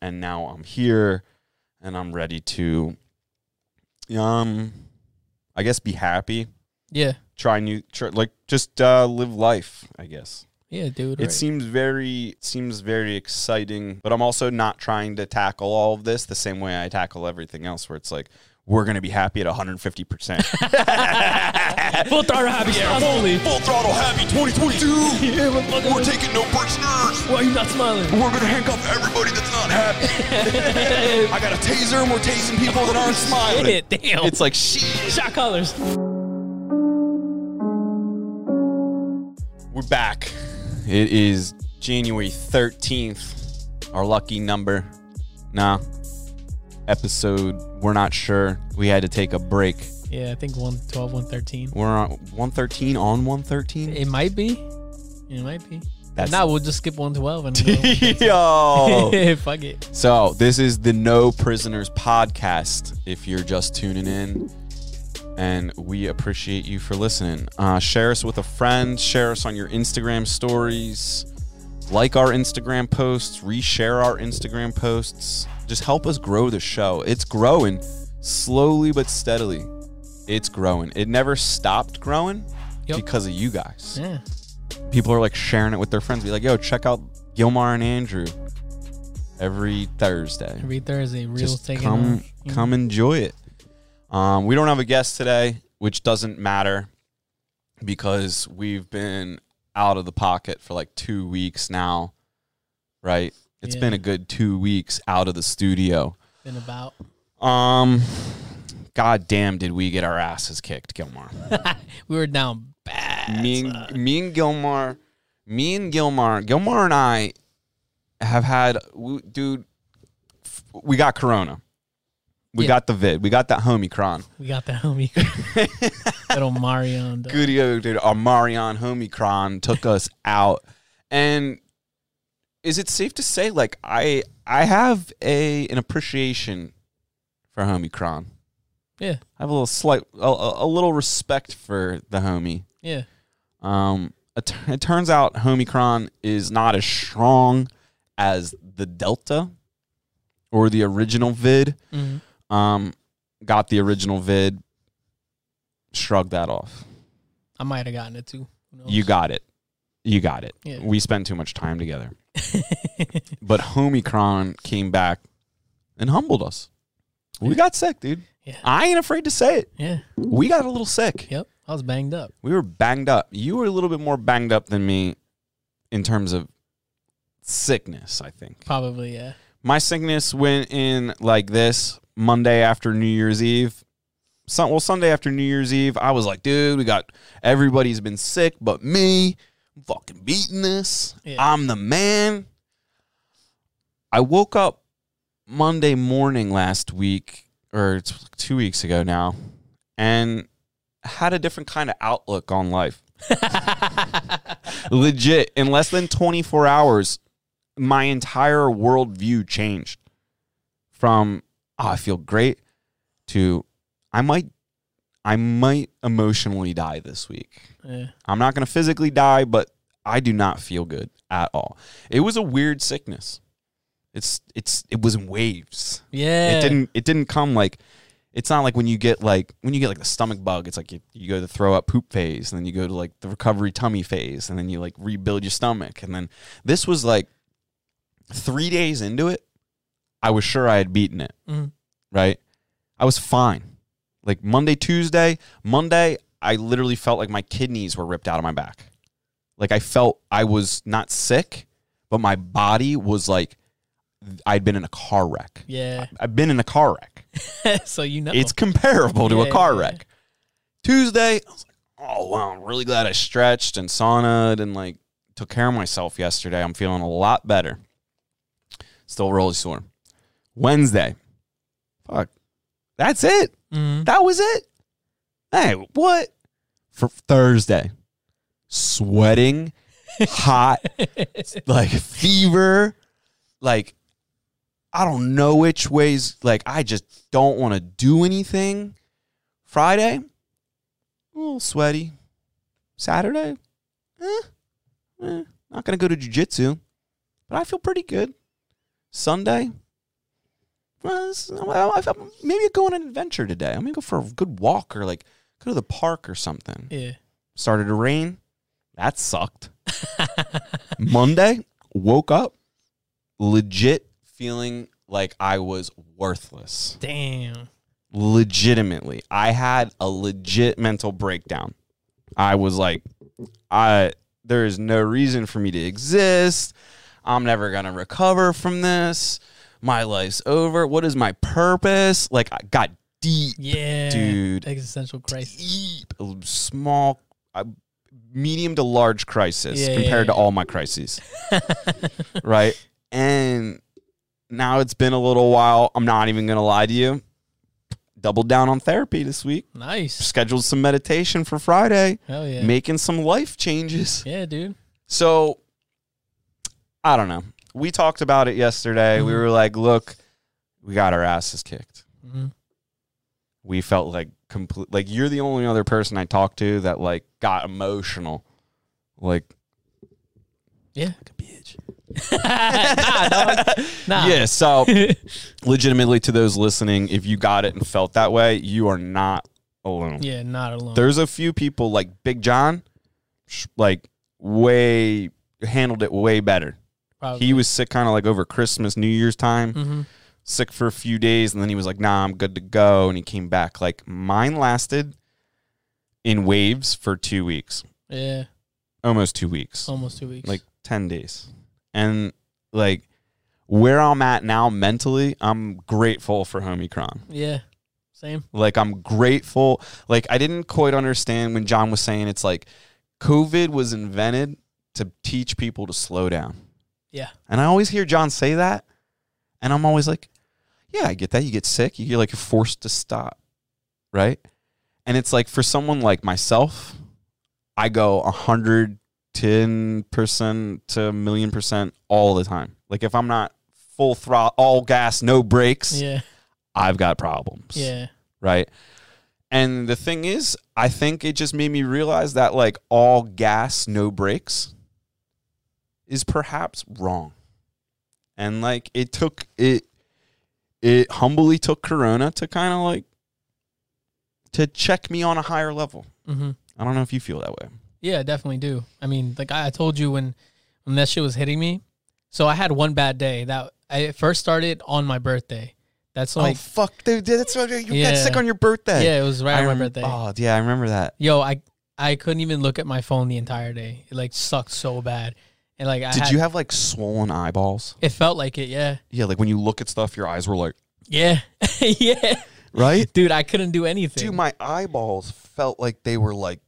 and now I'm here, and I'm ready to, um, I guess be happy, Yeah. try new, try, like just uh, live life. I guess Yeah, dude. it right. seems very it seems very exciting, but I'm also not trying to tackle all of this the same way I tackle everything else, where it's like we're gonna be happy at 150 percent. Full throttle happy. Yeah, only. Full throttle happy 2022. Yeah, fucking- We're taking no prisoners. Why are you not smiling? We're gonna handcuff everybody that's not happy. I got a taser and we're tasing people that aren't smiling. Shit, damn. it's like shit. shot colors. We're back. It is January 13th, our lucky number. Nah. Episode, we're not sure. We had to take a break. Yeah, I think 112, 113. We're on 113 on 113. It might be. It might be. That's- now we'll just skip 112 and Yo. Fuck it. So, this is the No Prisoners podcast. If you're just tuning in, and we appreciate you for listening. Uh, share us with a friend, share us on your Instagram stories, like our Instagram posts, reshare our Instagram posts. Just help us grow the show. It's growing slowly but steadily. It's growing. It never stopped growing Yep. because of you guys. Yeah. People are like sharing it with their friends. Be like, yo, check out Gilmar and Andrew every Thursday Every Thursday, real just taking come off. Come enjoy it um, we don't have a guest today which doesn't matter because we've been out of the pocket for like two weeks now right It's Yeah. been a good two weeks out of the studio Been about. um god damn did we get our asses kicked gilmar We were down bad. me and, me and Gilmar, me and Gilmar, Gilmar and I have had, w- dude, f- we got Corona. We Yeah. got the vid. We got that homicron. We got the homie. Little Marion. Good, dude. Our Marion homie homicron took us out. And is it safe to say, like, I I have a an appreciation for homicron. Yeah. I have a little slight, a, a, little respect for the homie. Yeah. Um, it, it turns out Omicron is not as strong as the Delta or the original vid. Mhm. Um, got the original vid, shrugged that off. I might have gotten it too. You got it. You got it. Yeah. We spent too much time together. But Omicron came back and humbled us. We got sick, dude. Yeah. I ain't afraid to say it. yeah. We got a little sick. Yep. I was banged up. We were banged up. You were a little bit more banged up than me in terms of sickness, I think. Probably, yeah. My sickness went in like this Monday after New Year's Eve. Sun, well, Sunday after New Year's Eve, I was like, dude, we got everybody's been sick but me. I'm fucking beating this. Yeah. I'm the man. I woke up Monday morning last week, or it's two weeks ago now, and had a different kind of outlook on life. Legit, in less than 24 hours, my entire worldview changed from oh, I feel great to I might I might emotionally die this week. Yeah. I'm not going to physically die, but I do not feel good at all. It was a weird sickness. It's it's it was in waves. Yeah. It didn't it didn't come like it's not like when you get like when you get like the stomach bug, it's like you, you go to the throw up poop phase, and then you go to like the recovery tummy phase, and then you like rebuild your stomach. And then this was like three days into it, I was sure I had beaten it. Mhm. Right? I was fine. Like Monday, Tuesday, Monday, I literally felt like my kidneys were ripped out of my back. Like I felt I was not sick, but my body was like I'd been in a car wreck. Yeah. I've been in a car wreck. so you know. It's comparable to a Yeah, car yeah. wreck. Tuesday, I was like, oh wow, I'm really glad I stretched and saunaed and like took care of myself yesterday. I'm feeling a lot better. Still really sore. Wednesday, fuck, that's it. Mhm. That was it. Hey, what? For Thursday, sweating, hot, like fever, like I don't know which ways. Like I just don't want to do anything. Friday, a little sweaty. Saturday, eh, eh, not gonna go to jujitsu, but I feel pretty good. Sunday, well, this- well, I maybe go on an adventure today. I'm gonna go for a good walk or like go to the park or something. Yeah. Started to rain. That sucked. Monday, woke up legit feeling like I was worthless. Damn. Legitimately. I had a legit mental breakdown. I was like, I there is no reason for me to exist. I'm never gonna recover from this. My life's over. What is my purpose? Like I got deep, Yeah. dude. Existential crisis. deep, small, uh, medium to large crisis Yeah, compared yeah, to all my crises. right? And now it's been a little while. I'm not even to lie to you. Doubled down on therapy this week. Nice. Scheduled some meditation for Friday. Hell yeah. Making some life changes. yeah, dude. So, I don't know. We talked about it yesterday. We Mhm. were like, look, we got our asses kicked. hmm we felt like complete like you're the only other person I talked to that like got emotional. Like Yeah. like a bitch. nah, dog. Nah. Yeah, so legitimately to those listening, if you got it and felt that way, you are not alone. yeah, not alone. There's a few people like Big John like way handled it way better. Probably. He was sick kind of like over Christmas, New Year's time. hmm sick for a few days and then he was like, nah, I'm good to go. And he came back. Like mine lasted in waves for two weeks, Yeah. almost two weeks, Almost two weeks. like 10 days. And like where I'm at now mentally, I'm grateful for Omicron. yeah. Same. Like I'm grateful. Like I didn't quite understand when John was saying it's like COVID was invented to teach people to slow down. Yeah. And I always hear John say that. And I'm always like, yeah, I get that. You get sick. You get like you're forced to stop. Right. And it's like for someone like myself, I go 110% to a million percent all the time. Like if I'm not full throttle, all gas, no brakes, Yeah. I've got problems Yeah. right? And the thing is, I think it just made me realize that like all gas, no brakes is perhaps wrong. And like it took it it humbly took corona to kind of like to check me on a higher level. hmm I don't know if you feel that way. Yeah, I definitely do. I mean, like I I told you when when that shit was hitting me. So I had one bad day that I first started on my birthday. That's like oh fuck, dude, that's what you Yeah. got sick on your birthday. yeah, it was right I on my rem- birthday. Oh yeah, I remember that. Yo, I I couldn't even look at my phone the entire day. It like sucked so bad. And like I Did had, you have like swollen eyeballs? it felt like it, yeah. Yeah, like when you look at stuff, your eyes were like, Yeah. yeah. right? Dude, I couldn't do anything. Dude, my eyeballs felt like they were like,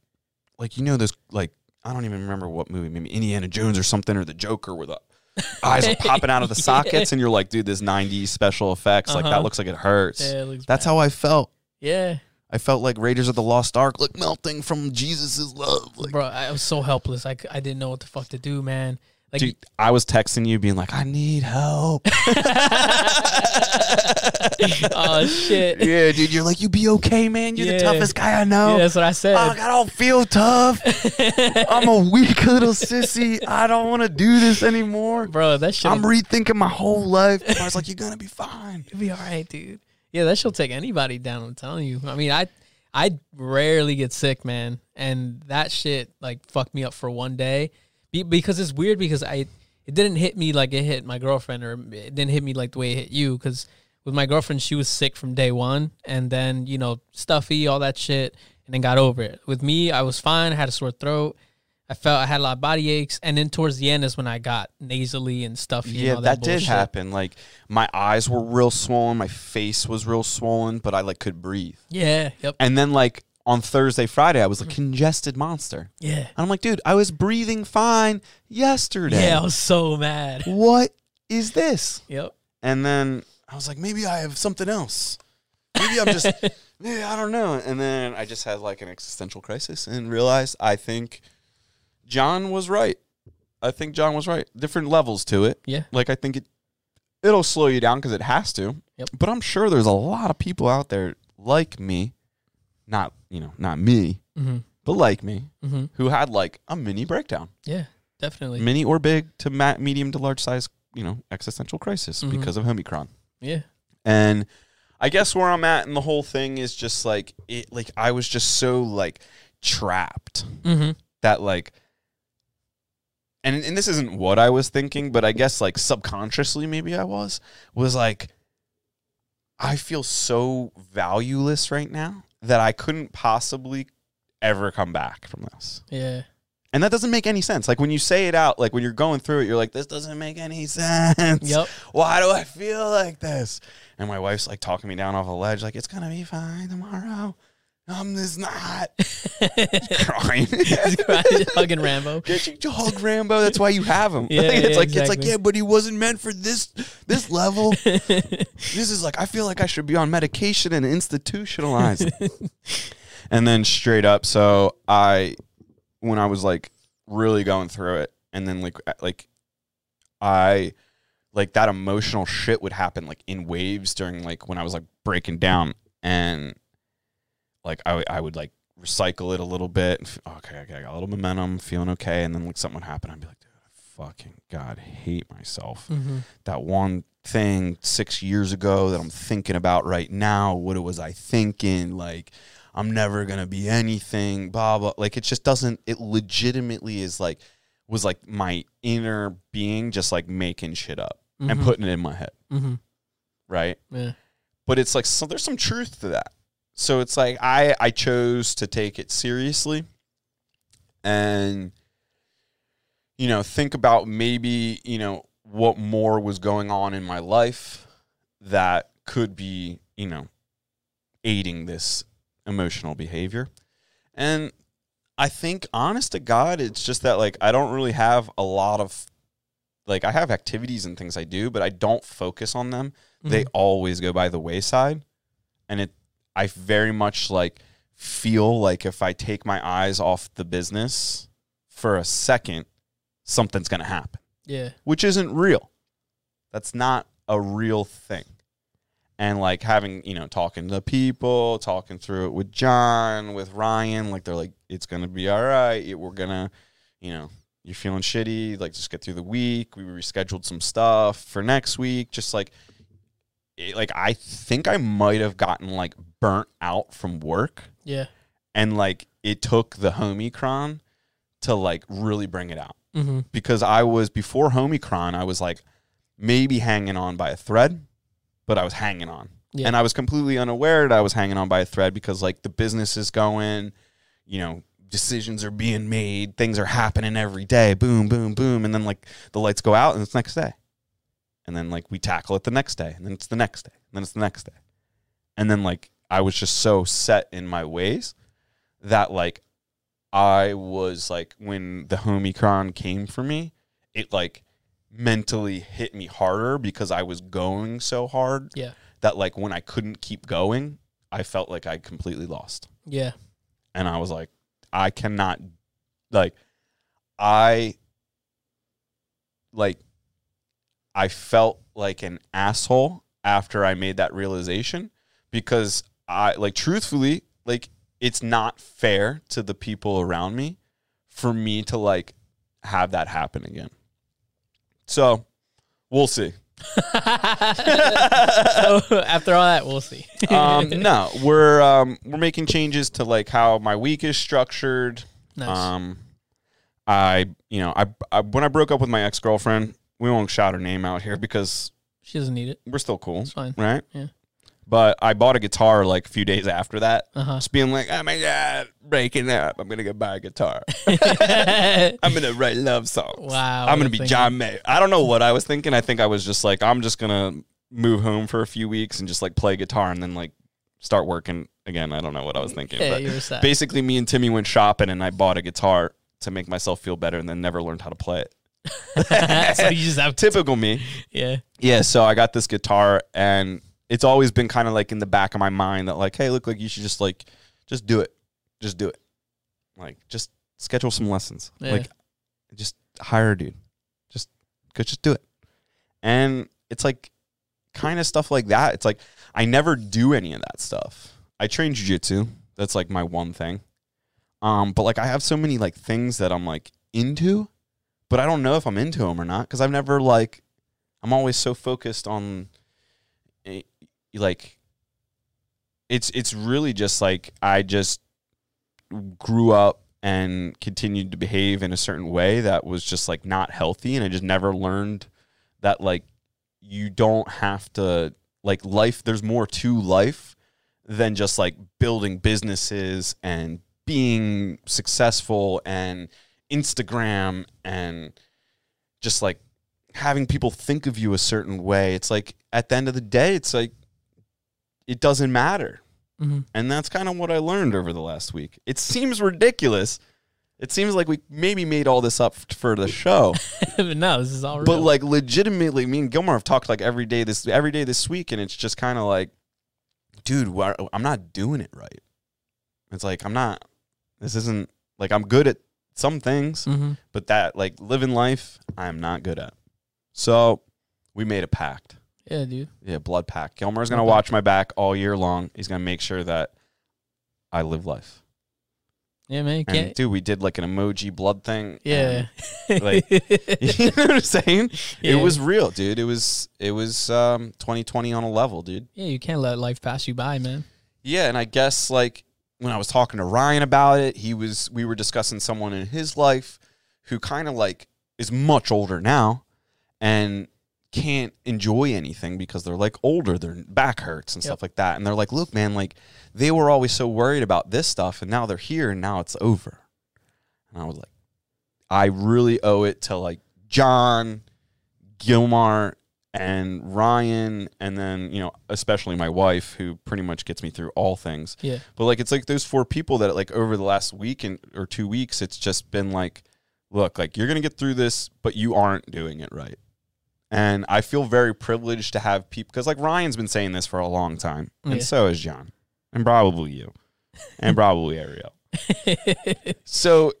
like you know those like I don't even remember what movie, maybe Indiana Jones or something, or the Joker, where the eyes are popping out of the sockets, and you're like, dude, this '90s special effects, like that Uh-huh. looks like it hurts. yeah, it looks That's bad. how I felt. Yeah. I felt like Raiders of the Lost Ark, like melting from Jesus' love. Like, Bro, I was so helpless. i didn't know what the fuck to do, man. Like dude, I was texting you, being like, I need help. oh shit. Yeah, yeah, dude, you're like, you be okay, man. You're Yeah. the toughest guy I know. Yeah, that's what I said. Oh, I don't feel tough. I'm a weak little sissy. I don't want to do this anymore. Bro, that shit I'm rethinking my whole life. I was like, you're gonna be fine. You'll be all right, dude. Yeah, that shit'll take anybody down. I'm telling you. I mean, I I rarely get sick, man, and that shit like fucked me up for one day, Be- because it's weird because I it didn't hit me like it hit my girlfriend, or it didn't hit me like the way it hit you. Because with my girlfriend, she was sick from day one, and then you know stuffy, all that shit, and then got over it. With me, I was fine. I had a sore throat. I felt I had a lot of body aches, and then towards the end is when I got nasally and stuffy. and Yeah, all that, that, did happen. Like my eyes were real swollen, my face was real swollen, but I like could breathe. Yeah. Yep. And then like on Thursday, Friday, I was a mm-hmm. congested monster. Yeah. And I'm like, dude, I was breathing fine yesterday. Yeah, I was so mad. What is this? Yep. And then I was like, maybe I have something else. Maybe I'm just, maybe I don't know. And then I just had like an existential crisis and realized I think John was right. I think John was right. Different levels to it. Yeah. Like I think it, it'll slow you down because it has to. Yep. But I'm sure there's a lot of people out there like me, not you know, not me, Mm-hmm. but like me, Mm-hmm. who had like a mini breakdown, Yeah, definitely. mini or big to ma- medium to large size, you know, existential crisis Mhm. because of Omicron. Yeah. And I guess where I'm at in the whole thing is just like it like I was just so like trapped Mm-hmm. that like and and this isn't what I was thinking, but I guess like subconsciously maybe I was was like I feel so valueless right now that I couldn't possibly ever come back from this. Yeah. And that doesn't make any sense. Like when you say it out, like when you're going through it, you're like, this doesn't make any sense. Yep. Why do I feel like this? And my wife's like talking me down off a ledge, like, it's going to be fine tomorrow. Um, it's not. Crying. He's crying, hugging Rambo. You hug Rambo. That's why you have him. Yeah, it's yeah, like it's like yeah, but he wasn't meant for this this level. this is like I feel like I should be on medication and institutionalized. and then straight up, so I when I was like really going through it, and then like like I like that emotional shit would happen like in waves during like when I was like breaking down and like I I would like recycle it a little bit. f- Okay, okay, I got a little momentum, feeling okay, and then like something would happen. I'd be like, dude, I fucking god hate myself. Mm-hmm. That one thing six years ago that I'm thinking about right now. What was I thinking? Like, I'm never gonna be anything. Blah blah. Like it just doesn't. It legitimately is like was like my inner being just like making shit up and Mhm. putting it in my head, Mm-hmm. right? Yeah. but it's like so there's some truth to that so it's like i i chose to take it seriously and you know think about maybe you know what more was going on in my life that could be you know aiding this emotional behavior. And i think honest to god it's just that like i don't really have a lot of like i have activities and things i do but i don't focus on them. They mm-hmm. always go by the wayside. And it i very much like feel like if i take my eyes off the business for a second something's going to happen. Yeah. which isn't real. That's not a real thing. And like having you know talking to people talking through it with john with ryan like they're like it's going to be all right. It- we're going to you know you're feeling shitty. Like just get through the week. We rescheduled some stuff for next week. Just like it, like I think I might have gotten like burnt out from work Yeah. and like it took the Homicron to like really bring it out Mm-hmm. because I was before Homicron I was like maybe hanging on by a thread but I was hanging on Yeah. and I was completely unaware that I was hanging on by a thread because like the business is going you know decisions are being made things are happening every day boom boom boom and then like the lights go out and it's next day and then like we tackle it the next day and then it's the next day and then it's the next day and then like i was just so set in my ways that like i was like when the homicron came for me it like mentally hit me harder because i was going so hard Yeah. that like when i couldn't keep going i felt like i completely lost Yeah. and I was like, I cannot, like, I, like, I felt like an asshole after I made that realization because I, like, truthfully, like, it's not fair to the people around me for me to, like, have that happen again. So, we'll see. so after all that, we'll see. um, no, we're um, we're making changes to like how my week is structured. nice. Um, I you know I, I when I broke up with my ex girlfriend, we won't shout her name out here because she doesn't need it. we're still cool, It's fine. right? Yeah. But I bought a guitar like a few days after that, Uh huh. just being like, oh my god, breaking up. I'm gonna go buy a guitar. I'm gonna write love songs. Wow, I'm gonna be thinking. John May. I don't know what I was thinking. I think I was just like, I'm just gonna move home for a few weeks and just like play guitar and then like start working again. I don't know what I was thinking. yeah, but you were sad. basically, me and Timmy went shopping and I bought a guitar to make myself feel better and then never learned how to play it. So you just have Typical me. yeah. Yeah, so I got this guitar and it's always been kind of like in the back of my mind that like, hey, look like you should just like just do it. Just do it. Like just schedule some lessons. Yeah. Like just hire a dude. Just go just do it. And it's like kind of stuff like that. It's like I never do any of that stuff. I train jujitsu. That's like my one thing. Um, but like I have so many like things that I'm like into, but I don't know if I'm into them or not because I've never like I'm always so focused on eh, like it's it's really just like I just grew up and continued to behave in a certain way that was just like not healthy and I just never learned that like you don't have to like life there's more to life than just like building businesses and being successful and Instagram and just like having people think of you a certain way. It's like at the end of the day, it's like it doesn't matter. Mhm. And that's kind of what I learned over the last week. It seems ridiculous. It seems like we maybe made all this up for the show, but no, this is all real. but like legitimately, me and Gilmar have talked like every day this every day this week, and it's just kind of like, dude, why- I'm not doing it right. It's like I'm not. This isn't like I'm good at some things, Mhm. but that like living life, I'm not good at. So we made a pact. yeah, dude. Yeah, blood pact. Gilmar's gonna Blood watch my back all year long. He's gonna make sure that I live life. Yeah, man. And dude, we did like an emoji blood thing. Yeah. like, you know what I'm saying? Yeah. It was real, dude. It was it was um 2020 on a level, dude. yeah, you can't let life pass you by, man. Yeah, and I guess like when I was talking to Ryan about it, he was we were discussing someone in his life who kind of like is much older now and can't enjoy anything because they're like older, their back hurts and Yep. stuff like that. And they're like, "Look, man, like they were always so worried about this stuff and now they're here and now it's over." And I was like, I really owe it to like John, Gilmar, and Ryan, and then, you know, especially my wife, who pretty much gets me through all things. Yeah. But like, it's like those four people that, like, over the last week and or two weeks, it's just been like, look, like, you're going to get through this, but you aren't doing it right. And I feel very privileged to have people, because like Ryan's been saying this for a long time, and Yeah. so has John, and probably you, and probably Ariel. So,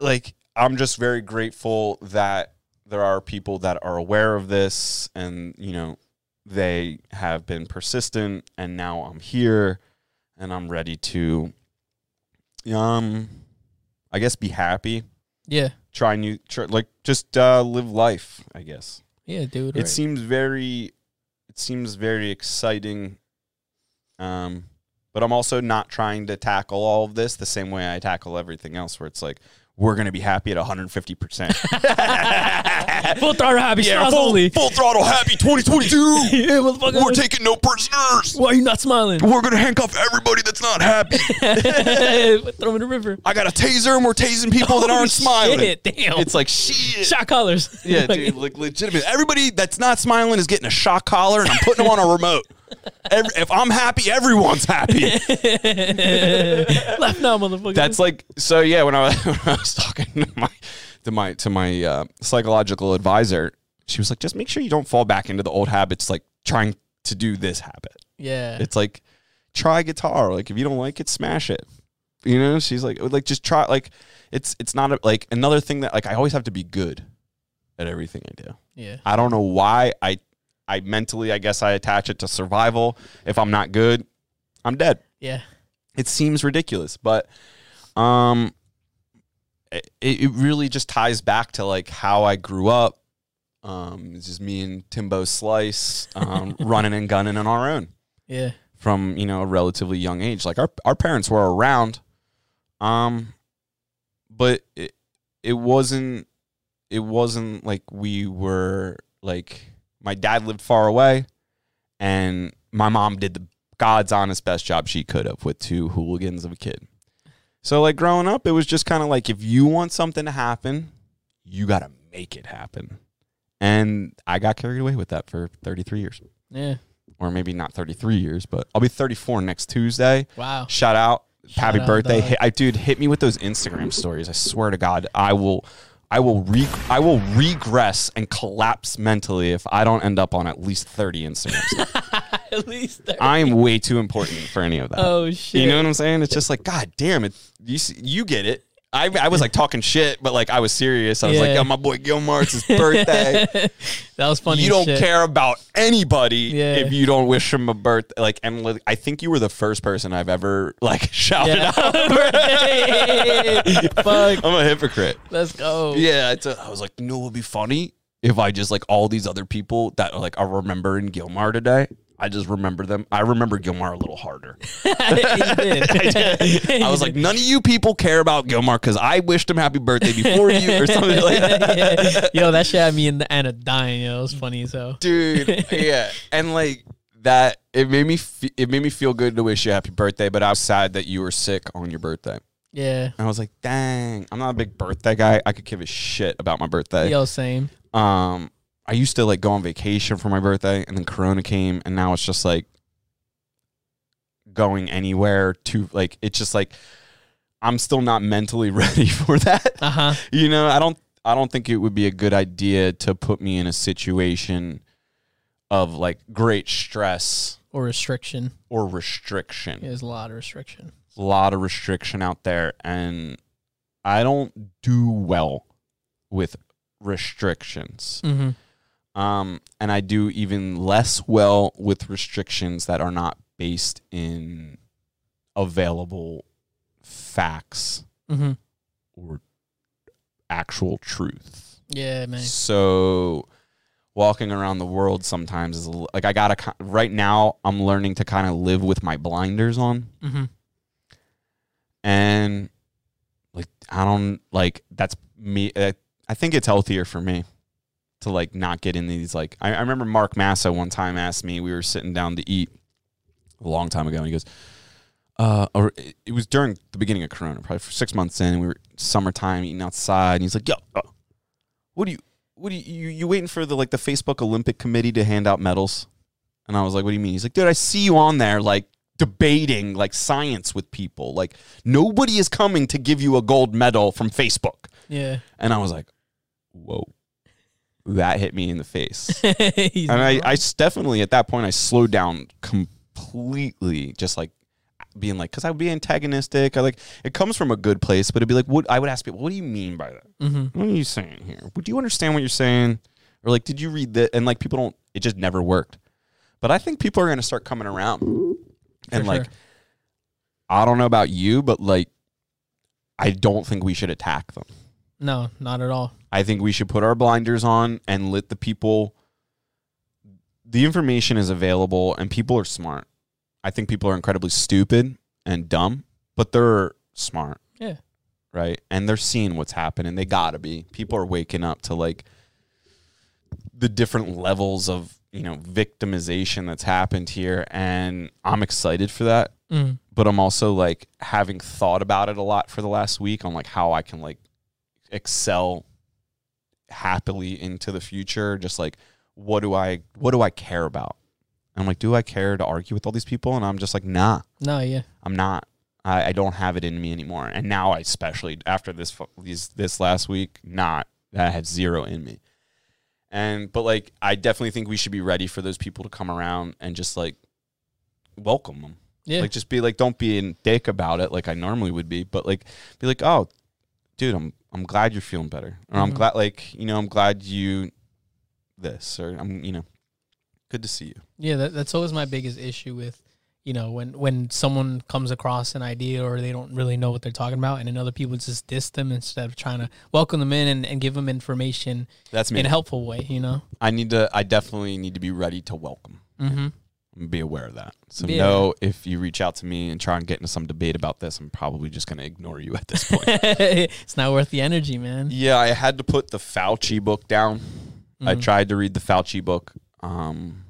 like, I'm just very grateful that there are people that are aware of this and, you know, they have been persistent and now I'm here and I'm ready to um I guess be happy, yeah. try new try, like just uh live life, I guess. Yeah, dude. It right. seems very it seems very exciting um but I'm also not trying to tackle all of this the same way I tackle everything else where it's like we're going to be happy at 150%. Full throttle happy. Yeah, full, only. full throttle happy 2022. yeah, motherfucker. We're taking no prisoners. Why are you not smiling? We're gonna handcuff everybody that's not happy. Throw him in the river. I got a taser and we're tasing people that oh, aren't smiling. Shit, damn. it's like shit. shot collars. Yeah, dude, like legitimate. Everybody that's not smiling is getting a shock collar and I'm putting them on a remote. Every, if I'm happy, everyone's happy. Left now, motherfucker. That's like so. Yeah, when I was, when I was talking to my to my to my uh, psychological advisor, she was like, "Just make sure you don't fall back into the old habits, like trying to do this habit. yeah. It's like try guitar. Like if you don't like it, smash it. You know." She's like, "Like just try. Like it's it's not a, like another thing that like I always have to be good at everything I do. yeah. I don't know why I I mentally I guess I attach it to survival. If I'm not good, I'm dead." Yeah. it seems ridiculous but um it, it really just ties back to like how i grew up. Um it's just me and timbo slice um running and gunning on our own. Yeah. from you know a relatively young age. Like our our parents were around. Um but it it wasn't it wasn't like we were like my dad lived far away and my mom did the god's honest best job she could have with two hooligans of a kid so like growing up it was just kind of like if you want something to happen you got to make it happen and i got carried away with that for 33 years Yeah. or maybe not 33 years, but I'll be 34 next Tuesday. Wow. Shout out, happy out, birthday! Hit, I dude, hit me with those Instagram stories. I swear to God, I will, I will re, I will regress and collapse mentally if I don't end up on at least 30 Instagrams. At least. there- I am way too important for any of that. oh shit. you know what I'm saying? It's just like, God damn it, you you get it. I, I was like talking shit, but like I was serious. I was like, Yeah. "Yo, my boy Gilmar, it's his birthday." that was funny. you as don't shit. care about anybody Yeah. if you don't wish him a birthday. Like, and like, I think you were the first person I've ever like shouted Yeah. out. Birthday. Fuck. I'm a hypocrite. Let's go. Yeah, it's a, I was like, you know, what would be funny if I just like all these other people that like are remembering Gilmar today. I just remember them. I remember Gilmar a little harder. He did. I was like, none of you people care about Gilmar because I wished him happy birthday before you or something like that. Yo, that shit had me and Anna dying. Yo, it was funny hell. dude. Yeah, and like that, it made me fe- it made me feel good to wish you happy birthday. But I was sad that you were sick on your birthday. Yeah. And I was like, dang, I'm not a big birthday guy. I could give a shit about my birthday. Yo, same. Um, I used to like go on vacation for my birthday, and then Corona came, and now it's just like going anywhere to like it's just like I'm still not mentally ready for that. Uh huh. you know, I don't I don't think it would be a good idea to put me in a situation of like great stress Or restriction. or restriction. There's a lot of restriction. a lot of restriction out there and I don't do well with restrictions. Mm-hmm. Um, and I do even less well with restrictions that are not based in available facts Mm-hmm. or actual truth. Yeah, man. So walking around the world sometimes is like I gotta right now I'm learning to kind of live with my blinders on Mm-hmm. and like I don't like that's me. I, I think it's healthier for me to like not get in these like. I, I remember Mark Massa one time asked me. We were sitting down to eat a long time ago, and he goes, "Uh, or it, it was during the beginning of Corona, probably for six months in. We were summertime eating outside, and he's like, "Yo, uh, what do you, what do you, you, you waiting for the like the Facebook Olympic Committee to hand out medals?" And I was like, "What do you mean?" He's like, "Dude, I see you on there, like." debating like science with people like nobody is coming to give you a gold medal from facebook Yeah. and i was like whoa that hit me in the face and I, I definitely at that point I slowed down completely, just like being like, because I would be antagonistic. I like it comes from a good place, but it'd be like, what I would ask people, what do you mean by that? Mhm. What are you saying here? Would you understand what you're saying? Or like, did you read that? And like, people don't. It just never worked. But I think people are gonna start coming around, and For like, sure. I don't know about you, but like, I don't think we should attack them. No, not at all. I think we should put our blinders on and let the people. The information is available and people are smart. I think people are incredibly stupid and dumb, but they're smart. Yeah. Right. And they're seeing what's happening. They gotta be. People are waking up to like the different levels of, you know, victimization that's happened here. And I'm excited for that Mm. but I'm also like having thought about it a lot for the last week on like how I can like excel happily into the future. Just like what do I what do I care about? And I'm like, do I care to argue with all these people? And I'm just like, nah, No, yeah. I'm not. I, I don't have it in me anymore. And now I especially after this these this last week, not that I had zero in me. And but like I definitely think we should be ready for those people to come around and just like welcome them. Yeah. Like just be like, don't be in dick about it like I normally would be, but like be like, oh, dude, I'm I'm glad you're feeling better, or I'm Mhm. glad like you know I'm glad you this, or I'm you know good to see you. Yeah, that, that's always my biggest issue with, you know, when when someone comes across an idea or they don't really know what they're talking about, and then other people just diss them instead of trying to welcome them in and, and give them information That's me. in a helpful way. You know. I need to. I definitely need to be ready to welcome. Mm-hmm. Be aware of that. So Yeah. know if you reach out to me and try and get into some debate about this, I'm probably just going to ignore you at this point. it's not worth the energy, man. yeah, I had to put the Fauci book down. I Mhm. tried to read the Fauci book, um,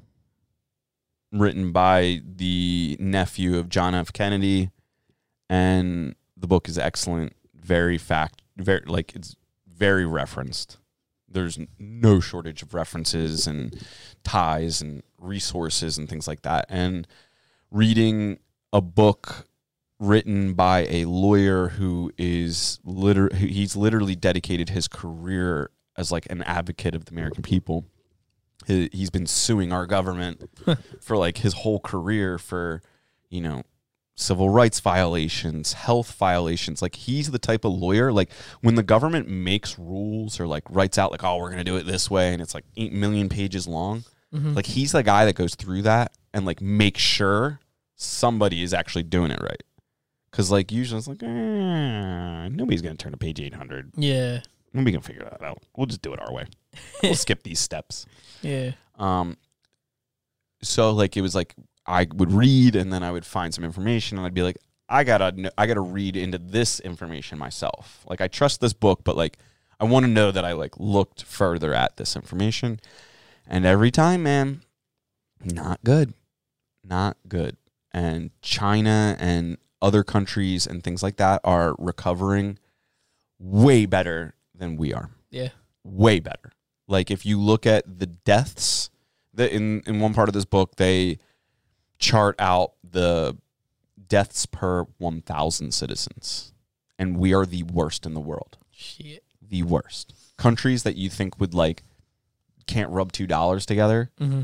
written by the nephew of John F. Kennedy, and the book is excellent. Very fact, very like it's very referenced. There's no shortage of references and ties and resources and things like that. And reading a book written by a lawyer who is liter- he's literally dedicated his career as like an advocate of the American people. He, he's been suing our government for like his whole career for, you know, civil rights violations, health violations. Like he's the type of lawyer like when the government makes rules or like writes out like oh we're going to do it this way and it's like 8 million pages long. Mhm. Like he's the guy that goes through that and like makes sure somebody is actually doing it right. Cuz like usually it's like eh, nobody's going to turn to page 800. Yeah, We can figure that out. We'll just do it our way. We'll skip these steps. yeah. Um, so like it was like I would read and then I would find some information and I'd be like, I gotta I gotta read into this information myself. Like I trust this book, but like I want to know that I like looked further at this information. And every time, man, not good, not good. And China and other countries and things like that are recovering way better than we are Yeah. way better. Like if you look at the deaths, that in in one part of this book they chart out the deaths per 1000 citizens and we are the worst in the world. Shit. The worst. Countries that you think would like can't rub 2 dollars together, Mm-hmm.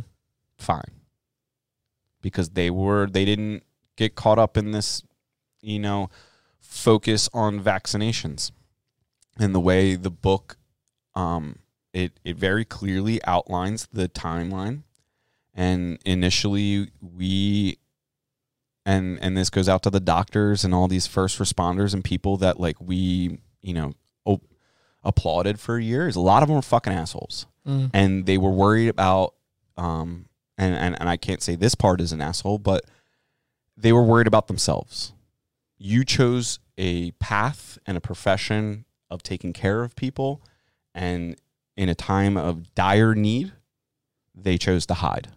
fine. Because they were they didn't get caught up in this, you know, focus on vaccinations. And the way the book um it it very clearly outlines the timeline. And initially we and and this goes out to the doctors and all these first responders and people that like we, you know, op- applauded for years. A lot of them were fucking assholes Mm. and they were worried about um and, and and I can't say this part is an asshole, but they were worried about themselves. You chose a path and a profession of taking care of people and in a time of dire need, they chose to hide.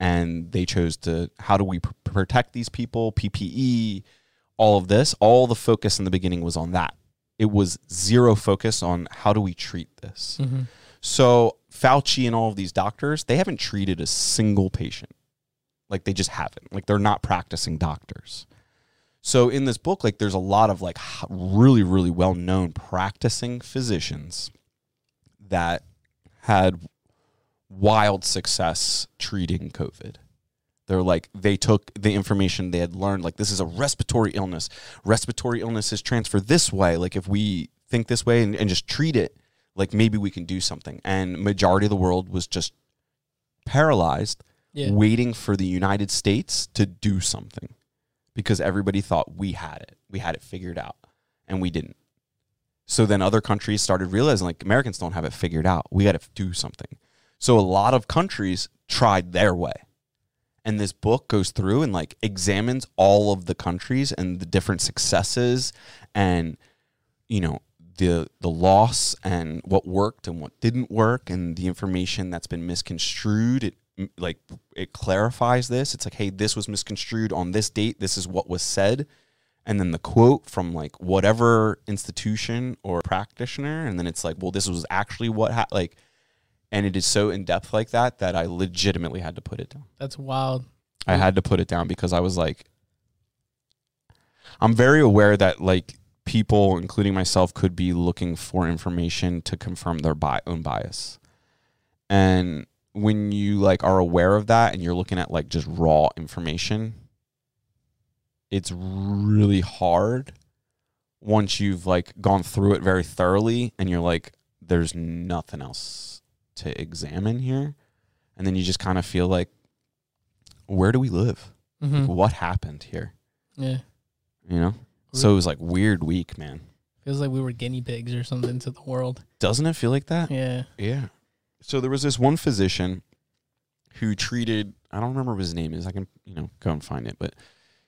And they chose to how do we pr- protect these people, PPE, all of this, all the focus in the beginning was on that. It was zero focus on how do we treat this. Mm-hmm. So Fauci and all of these doctors, they haven't treated a single patient. Like they just haven't. Like they're not practicing doctors. So in this book, like there's a lot of like really, really well known practicing physicians that had wild success treating COVID. They're like they took the information they had learned, like this is a respiratory illness. Respiratory illnesses transfer this way. Like if we think this way and, and just treat it, like maybe we can do something. And majority of the world was just paralyzed, Yeah. waiting for the United States to do something because everybody thought we had it. We had it figured out, and we didn't. So then other countries started realizing like Americans don't have it figured out. We got to do something. So a lot of countries tried their way. And this book goes through and like examines all of the countries and the different successes and you know the the loss and what worked and what didn't work and the information that's been misconstrued. It like it clarifies this. It's like hey this was misconstrued on this date. This is what was said. And then the quote from like whatever institution or practitioner and then it's like well this was actually what ha-, like and it is so in depth like that that I legitimately had to put it down That's wild. I had to put it down because I was like, I'm very aware that like people, including myself, could be looking for information to confirm their bi- own bias. And when you like are aware of that and you're looking at like just raw information, it's really hard once you've like gone through it very thoroughly and you're like, there's nothing else to examine here. And then you just kind of feel like, where do we live? Mm-hmm. What happened here? Yeah. You know? So it was like weird week, man. Feels like we were guinea pigs or something to the world. Doesn't it feel like that? Yeah. Yeah. So there was this one physician who treated I don't remember what his name is. I can, you know, go and find it, but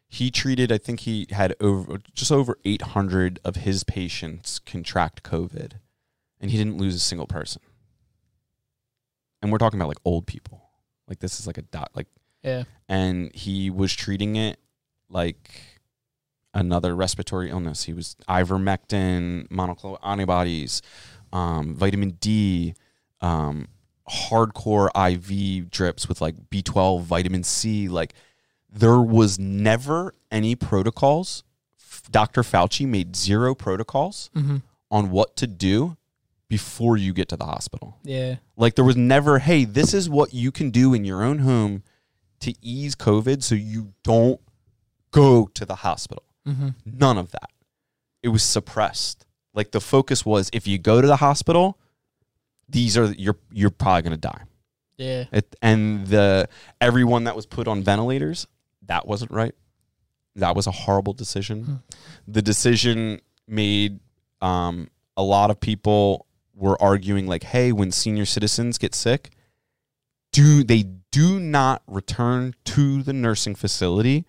he treated I think he had over just over 800 of his patients contract COVID and he didn't lose a single person. And we're talking about like old people. Like this is like a dot like Yeah. and he was treating it like another respiratory illness. He was ivermectin, monoclonal antibodies, um, vitamin D, um, hardcore IV drips with like B12, vitamin C. Like there was never any protocols. F- Dr. Fauci made zero protocols Mm-hmm. on what to do before you get to the hospital. Yeah. Like there was never, hey, this is what you can do in your own home to ease COVID so you don't go to the hospital. Mm-hmm. None of that. It was suppressed. Like the focus was if you go to the hospital, these are you're you're probably gonna die. Yeah. It, and the everyone that was put on ventilators, that wasn't right. That was a horrible decision. The decision made um, a lot of people were arguing like, hey, when senior citizens get sick, do they do not return to the nursing facility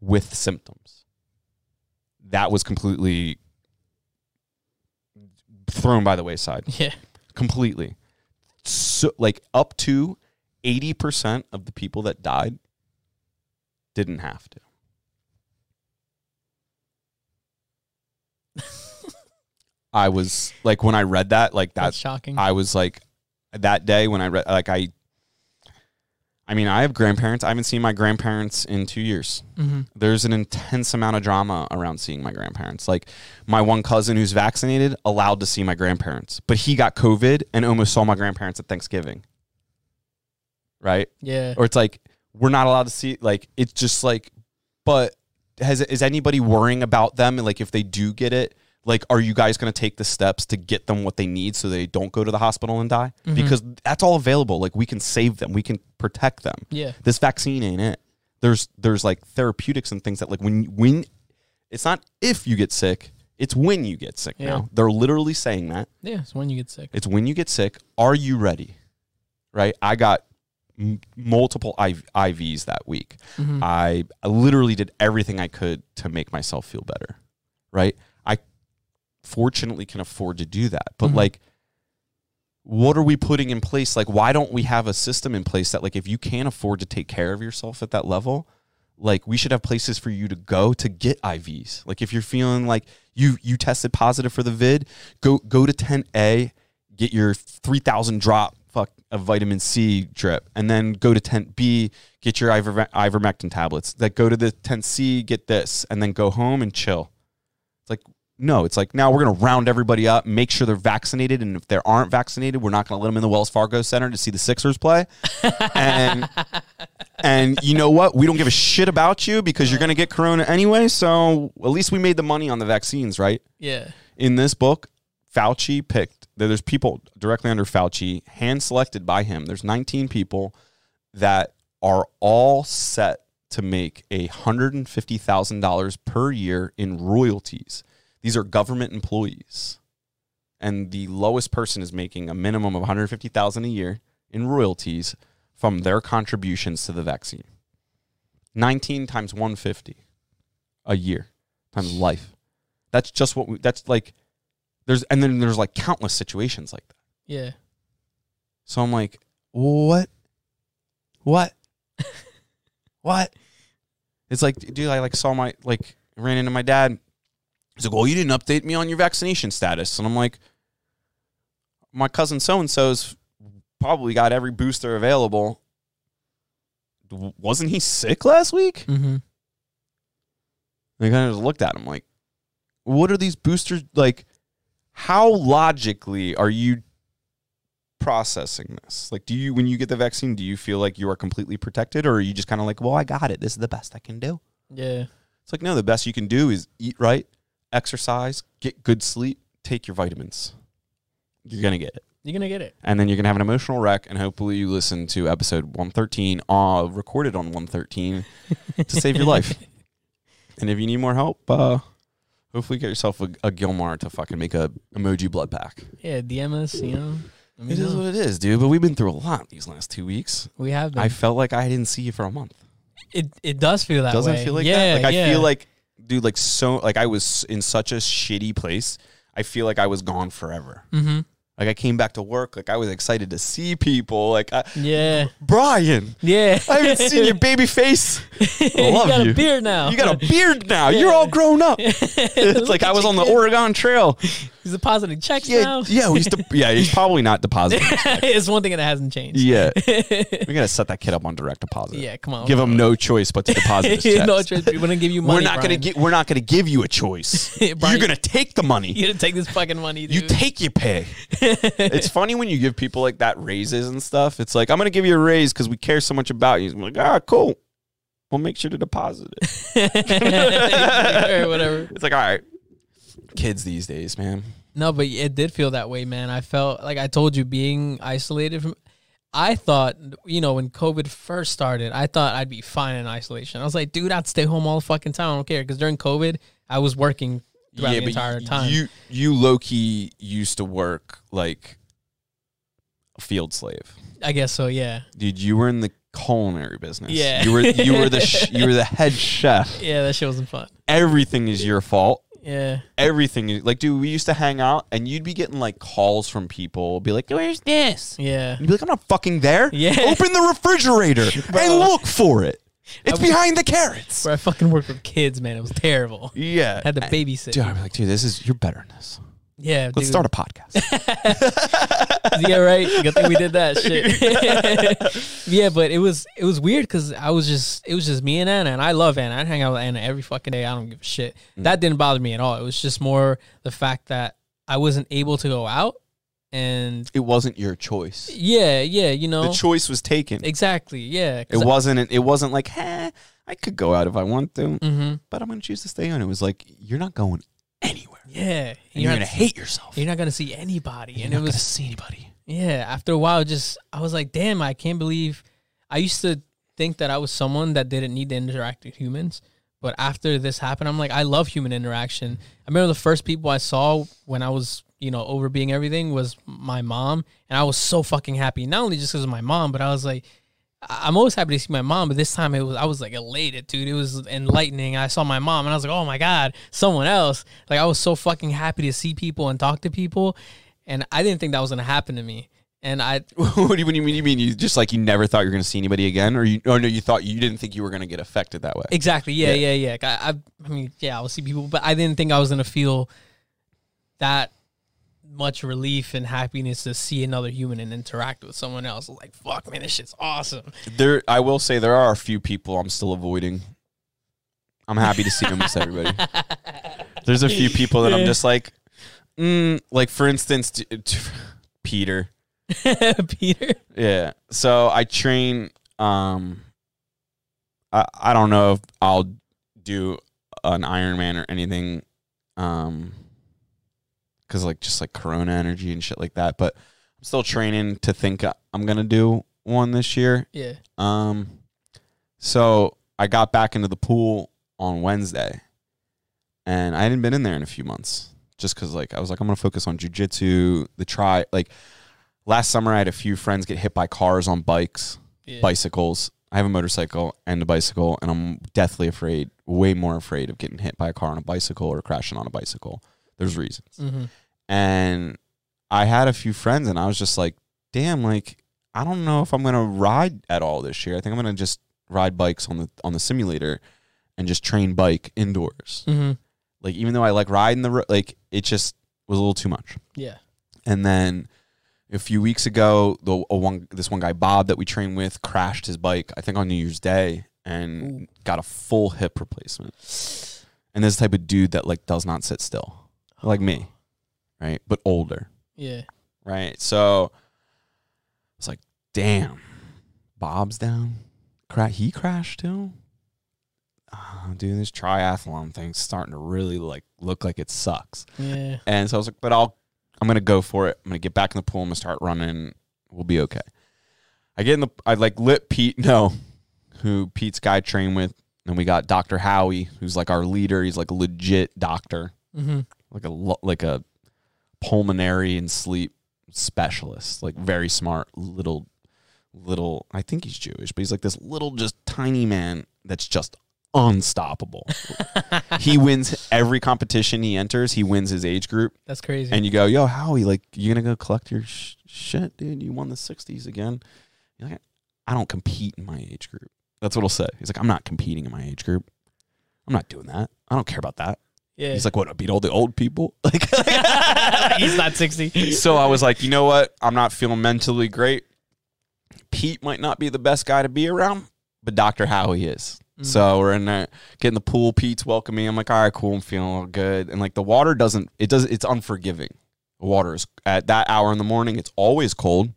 with symptoms. That was completely thrown by the wayside. Yeah. Completely. So like up to 80% of the people that died didn't have to. I was like when I read that, like That's that's shocking. I was like that day when I read like I I mean, I have grandparents. I haven't seen my grandparents in 2 years. hmm There's an intense amount of drama around seeing my grandparents. Like my one cousin who's vaccinated allowed to see my grandparents, but he got COVID and almost saw my grandparents at Thanksgiving. Right? Yeah. Or it's like we're not allowed to see like it's just like but has is anybody worrying about them and like if they do get it like are you guys going to take the steps to get them what they need so they don't go to the hospital and die because that's all available like we can save them we can protect them Yeah. this vaccine ain't it there's there's like therapeutics and things that like when when it's not if you get sick it's when you get sick Yeah. now they're literally saying that Yeah. It's when you get sick. it's when you get sick. Are you ready? Right? I got m- multiple IV- IVs that week. Mhm. I, I literally did everything I could to make myself feel better. Right? Fortunately can afford to do that. But Mhm. like, what are we putting in place? Like, why don't we have a system in place that, like, if you can't afford to take care of yourself at that level, like we should have places for you to go to get IVs. Like if you're feeling like you you tested positive for the vid, go go to tent A, get your 3000 drop fuck of vitamin C drip and then go to tent B, get your iver- ivermectin tablets. That go to the tent C, get this and then go home and chill. It's like no, it's like now we're going to round everybody up, make sure they're vaccinated and if they aren't vaccinated, we're not going to let them in the Wells Fargo Center to see the Sixers play. and and you know what? We don't give a shit about you because you're going to get corona anyway. So at least we made the money on the vaccines, right? Yeah. In this book, Fauci picked, there's people directly under Fauci, hand selected by him. There's 19 people that are all set to make a $150,000 per year in royalties. These are government employees. And the lowest person is making a minimum of 150,000 a year in royalties from their contributions to the vaccine. 19 times 150 a year times life. That's just what we that's like there's and then there's like countless situations like that. Yeah. So I'm like, what? What? what? It's like, dude, I like saw my like ran into my dad. He's like, well, you didn't update me on your vaccination status, and I'm like, my cousin so and so's probably got every booster available. Wasn't he sick last week? Mm-hmm. And I kind of just looked at him like, what are these boosters like? How logically are you processing this? Like, do you, when you get the vaccine, do you feel like you are completely protected or are you just kind of like, well, I got it. This is the best I can do? Yeah. It's like, no, the best you can do is eat right, exercise, get good sleep, take your vitamins. You're going to get it. You're gonna get it. And then you're going to have an emotional wreck. And hopefully you listen to episode 113, uh, recorded on 113 to save your life. And if you need more help, uh, hopefully get yourself a, a Gilmar to fucking make a emoji blood pack. Yeah. DM us. You know. It is what it is, dude. But we've been through a lot these last two weeks. we have been. I felt like I didn't see you for a month. it it does feel that way. Doesn't way. feel like yeah, that? Like yeah. I feel like, dude, like so, like I was in such a shitty place. I feel like I was gone forever. Mm-hmm. Like I came back to work. Like I was excited to see people. Like I, Yeah. Brian, Yeah. I haven't seen your baby face. I love you got you. a beard now. You got a beard now. You're all grown up. it's like I was on the Oregon Trail. He's depositing checks Yeah, now. yeah. We used to. Yeah, he's probably not depositing. it's one thing that hasn't changed. yeah, we gotta set that kid up on direct deposit. Yeah, come on. Give him no choice but to deposit his checks. no choice. We're not gonna give you money. we're not gonna Brian. get. We're not gonna give you a choice. Brian, You're gonna take the money. You're gonna take this fucking money. Dude. You take your pay. It's funny when you give people like that raises and stuff. It's like I'm gonna give you a raise because we care so much about you. I'm like, ah, cool. We'll make sure to deposit it. or whatever. It's like, all right, kids these days, man. No, but it did feel that way, man. I felt like I told you, being isolated from. I thought, you know, when COVID first started, I thought I'd be fine in isolation. I was like, dude, I'd stay home all the fucking time. I don't care because during COVID, I was working throughout the entire time. You you low key used to work like a field slave, I guess so. Yeah. dude. You were in the culinary business. Yeah. you were you were the sh- you were the head chef. Yeah, that shit wasn't fun. Everything is your fault. Yeah. Everything is like, dude. We used to hang out, and you'd be getting like calls from people, be like, "Where's this?" Yeah. You'd be like, "I'm not fucking there." Yeah. Open the refrigerator and look for it. It's I behind the carrots. Where I fucking worked with kids, man. It was terrible. Yeah. Had to babysit. Dude, I'd be like, dude, this is you're better than this. Yeah. Let's dude. start a podcast. yeah, right. Good thing we did that shit. yeah, but it was it was weird because I was just it was just me and Anna, and I love Anna. I hang out with Anna every fucking day. I don't give a shit. Mm. That didn't bother me at all. It was just more the fact that I wasn't able to go out, and it wasn't your choice. yeah, yeah, you know, The choice was taken. exactly, yeah. It wasn't. It wasn't like, hey, I could go out if I want to, Mm-hmm. but I'm gonna choose to stay on. It was like, you're not going anywhere. Yeah, you're not- gonna hate yourself. You're not gonna see anybody, You're and not it was gonna see anybody. Yeah, after a while, just I was like, damn, I can't believe. I used to think that I was someone that didn't need to interact with humans, but after this happened, I'm like, I love human interaction. I remember the first people I saw when I was, you know, over being everything was my mom, and I was so fucking happy. Not only just because of my mom, but I was like, I'm always happy to see my mom, but this time it was I was like elated, dude. It was enlightening. I saw my mom, and I was like, oh my god, someone else. Like I was so fucking happy to see people and talk to people, and I didn't think that was gonna happen to me. And I, what do you, what do you mean? You mean you just like you never thought you were gonna see anybody again, or you? Oh no, you thought you didn't think you were gonna get affected that way. exactly, yeah, Yeah. yeah, yeah. I, I, I mean, yeah, I'll see people, but I didn't think I was gonna feel that much relief and happiness to see another human and interact with someone else. Like, fuck, man, this shit's awesome. There, I will say there are a few people I'm still avoiding. I'm happy to see almost everybody. There's a few people that I'm just like, mm, like for instance, t- t- Peter. Peter. Yeah. So I train. Um, I I don't know if I'll do an Ironman or anything. Um, because like just like Corona energy and shit like that. But I'm still training to think I'm gonna do one this year. Yeah. Um, so I got back into the pool on Wednesday, and I hadn't been in there in a few months, just because like I was like I'm gonna focus on jujitsu. The try like last summer I had a few friends get hit by cars on bikes, Yeah. bicycles. I have a motorcycle and a bicycle, and I'm deathly afraid, way more afraid of getting hit by a car on a bicycle or crashing on a bicycle. There's reasons Mm-hmm. and I had a few friends, and I was just like, "Damn, like I don't know if I'm gonna ride at all this year. I think I'm gonna just ride bikes on the on the simulator and just train bike indoors. Mm-hmm. Like even though I like riding the ro- like, it just was a little too much. Yeah. And then a few weeks ago, the a one this one guy Bob that we train with crashed his bike. I think on New Year's Day and Ooh. got a full hip replacement. And this type of dude that like does not sit still, like me, right? But older Yeah. right? So it's like, damn, Bob's down. Cra- he crashed too. Oh, dude, this triathlon thing's starting to really like look like it sucks. Yeah. And so I was like, but I'll, I'm gonna go for it. I'm gonna get back in the pool. I'm gonna start running. We'll be okay. I get in the, I like let Pete, know who Pete's guy trained with, and we got Dr. Howie, who's like our leader. He's like a legit doctor Mm-hmm. Like a like a pulmonary and sleep specialist, like very smart little little. I think he's Jewish, but he's like this little just tiny man that's just unstoppable. he wins every competition he enters. He wins his age group, That's crazy. and you go, "Yo, Howie, like you gonna go collect your sh- shit, dude? You won the '60s again." You're like, "I don't compete in my age group." That's what he'll say. He's like, "I'm not competing in my age group. I'm not doing that. I don't care about that." Yeah. He's like, "What? I beat all the old people?" Like, he's not 60. so I was like, you know what? I'm not feeling mentally great. Pete might not be the best guy to be around, but Dr. Howie is. Mm. So we're in there getting the pool. Pete's welcoming. I'm like, all right, cool. I'm feeling all good. And like the water doesn't, it does, it's unforgiving. The water is at that hour in the morning. It's always cold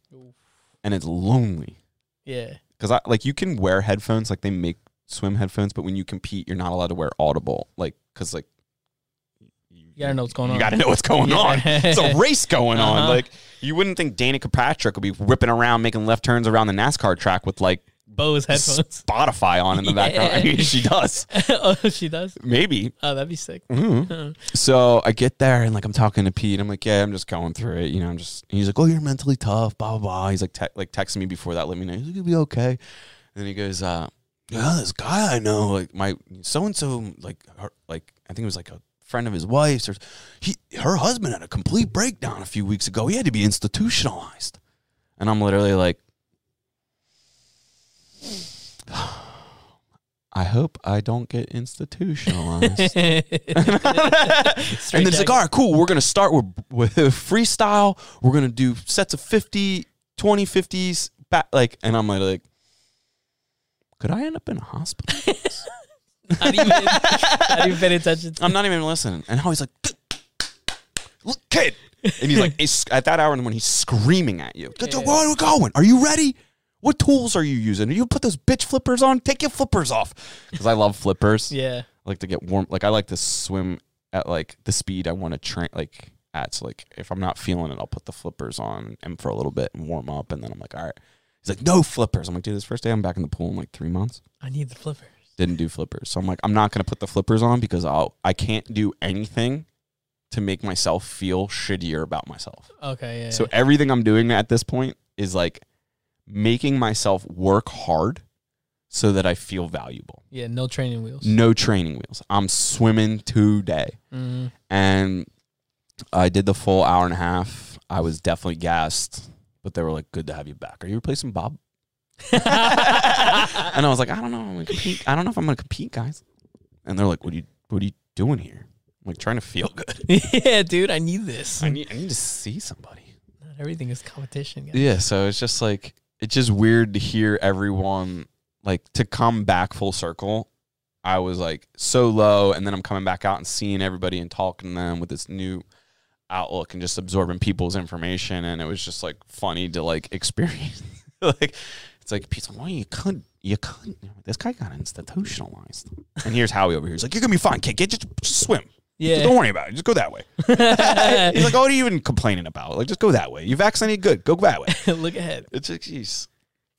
and it's lonely. Yeah. Cause I like you can wear headphones, like they make swim headphones, but when you compete, you're not allowed to wear audible. Like, cause like, You gotta know what's going on. you gotta know what's going Yeah. on. It's a race going on. Uh-huh. Like you wouldn't think Danica Patrick would be whipping around making left turns around the NASCAR track with like Bose headphones. Spotify on in the background. I mean, she does. oh, she does. Maybe. Oh, that'd be sick. Mhm. So I get there and like I'm talking to Pete. I'm like, yeah, I'm just going through it. You know, I'm just. he's like, oh, you're mentally tough. Blah blah blah. He's like, te- like texting me before that. Let me know. He's like, you'll be okay. And then he goes, uh, yeah, this guy I know, like my so and so, like her, like I think it was like a friend of his wife's, or he her husband had a complete breakdown a few weeks ago. He had to be institutionalized, and I'm literally like. I hope I don't get institutionalized. and it's like, all right, cool. We're going to start with, with freestyle. We're going to do sets of 50, 20, 50s. Back, like, and I'm like, like, could I end up in a hospital? not even, not even paying attention. To I'm not even listening. And Howie's like, look, kid. And he's like, he's, at that hour and when he's screaming at you, Yeah. where are we going? Are you ready? What tools are you using? Are you put those bitch flippers on? Take your flippers off. Because I love flippers. yeah. I like to get warm. Like I like to swim at like the speed I want to train. Like at so like if I'm not feeling it, I'll put the flippers on and for a little bit and warm up, and then I'm like, all right. He's like, no flippers. I'm like, dude, this first day I'm back in the pool in like three months. I need the flippers. Didn't do flippers, so I'm like, I'm not gonna put the flippers on because I'll I can't do anything to make myself feel shittier about myself. Okay, yeah. So everything I'm doing at this point is like making myself work hard so that I feel valuable. yeah, no training wheels. No training wheels. I'm swimming today. Mhm. And I did the full hour and a half. I was definitely gassed, but they were like, good to have you back. Are you replacing Bob? and I was like, I don't know. I'm gonna compete. I don't know if I'm going to compete, guys. And they're like, what are you, what are you doing here? I'm like, trying to feel good. yeah, dude, I need this. I need, I need to see somebody. Not everything is competition. Guys. Yeah. So it's just like, it's just weird to hear everyone like to come back full circle. I was like so low, and then I'm coming back out and seeing everybody and talking to them with this new outlook and just absorbing people's information. And it was just like funny to like experience. like it's like like, well, you couldn't, you couldn't. This guy got institutionalized. And here's Howie over here. He's like, you're gonna be fine, kid. Get just, just swim. Yeah. Don't worry about it. Just go that way. He's like, oh, what are you even complaining about? Like, just go that way. You vaccinated, good. Go that way. Look ahead. It's like, jeez.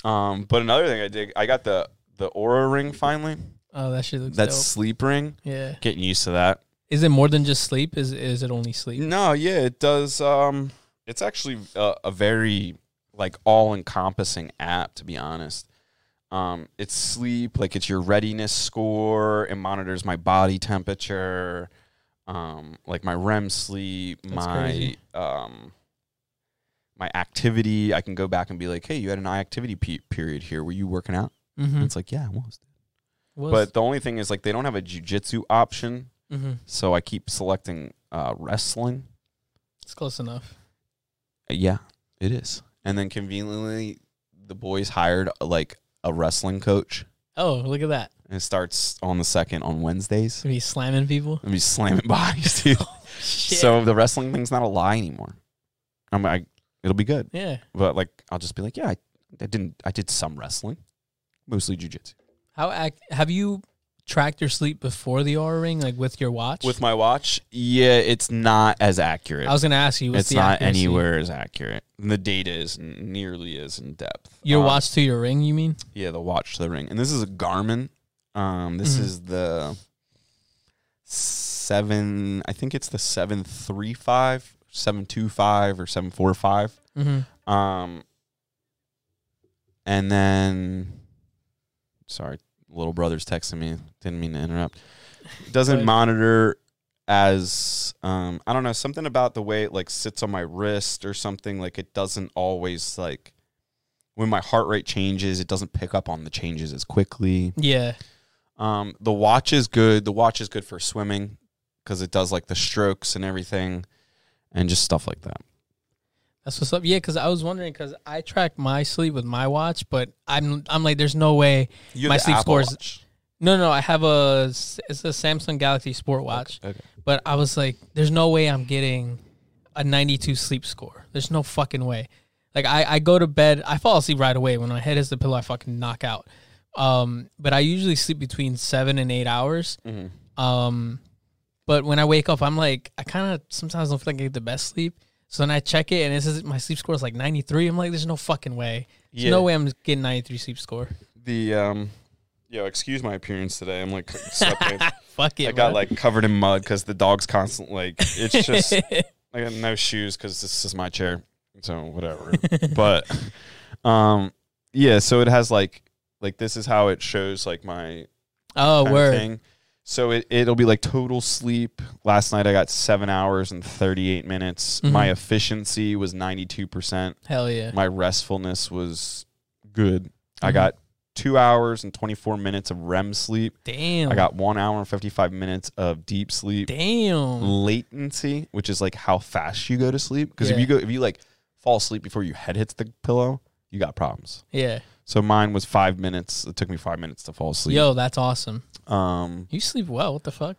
Um, but another thing I did, I got the the Oura ring finally. Oh, that shit looks That's dope. sleep ring. Yeah. Getting used to that. Is it more than just sleep? Is is it only sleep? No, yeah, it does. Um, it's actually a, a very like all encompassing app, to be honest. Um, it's sleep, like it's your readiness score. It monitors my body temperature, um, like my REM sleep, That's my um, my activity. I can go back and be like, "Hey, you had an activity pe- period here. Were you working out?" Mm-hmm. And it's like, "Yeah, I was." But the only thing is, like, they don't have a jujitsu option, mm-hmm. so I keep selecting uh, wrestling. it's close enough. Uh, Yeah, it is. And then conveniently, the boys hired uh, like a wrestling coach, Oh, look at that. and it starts on the second on Wednesdays. To be slamming people. And be slamming bodies, dude. Shit. so the wrestling thing's not a lie anymore. I'm like, it'll be good, yeah. but like, I'll just be like, yeah, I, I didn't, I did some wrestling, mostly jujitsu. How act have you tracked your sleep before the Oura ring, like with your watch? With my watch, yeah, it's not as accurate. I was gonna ask you, what's it's the not accuracy? anywhere as accurate. And the data is nearly as in depth. Your Um, watch to your ring, you mean? Yeah, the watch to the ring. And this is a Garmin. Um, this Mhm. is the seven. I think it's the seven three five, seven two five, or seven four five. Mm-hmm. Um, and then, sorry, little brother's texting me. Didn't mean to interrupt. Doesn't monitor as um I don't know something about the way it like sits on my wrist or something like it doesn't always like when my heart rate changes it doesn't pick up on the changes as quickly. Yeah. Um the watch is good. The watch is good for swimming cuz it does like the strokes and everything and just stuff like that. That's what's up. Yeah, because I was wondering because I track my sleep with my watch, but I'm I'm like, there's no way. You My sleep Apple scores- Watch. No, no, I have a it's a Samsung Galaxy Sport watch, Okay. but I was like, there's no way I'm getting a 92 sleep score. There's no fucking way. Like I, I go to bed, I fall asleep right away. When my head hits the pillow, I fucking knock out. Um, but I usually sleep between seven and eight hours. Mhm. Um, but when I wake up, I'm like, I kind of sometimes don't feel like I get the best sleep. So then I check it, and it says my sleep score is like 93. I'm like, there's no fucking way. There's Yeah. no way I'm getting 93 sleep score. The um yo, excuse my appearance today. I'm like. Fuck it. I got bro. like covered in mud because the dog's constant like it's just I got no shoes because this is my chair, so whatever. but um, yeah, so it has like like this is how it shows like my Oh, word. thing. So it, it'll be like total sleep. Last night I got seven hours and 38 minutes. Mhm. My efficiency was 92%. Hell yeah. My restfulness was good. I Mhm. got two hours and 24 minutes of REM sleep. Damn. I got one hour and 55 minutes of deep sleep. Damn. Latency, which is like how fast you go to sleep. Because if you go, if you like fall asleep before your head hits the pillow, you got problems. Yeah. So mine was five minutes. It took me five minutes to fall asleep. Yo, that's awesome. Um, You sleep well. What the fuck?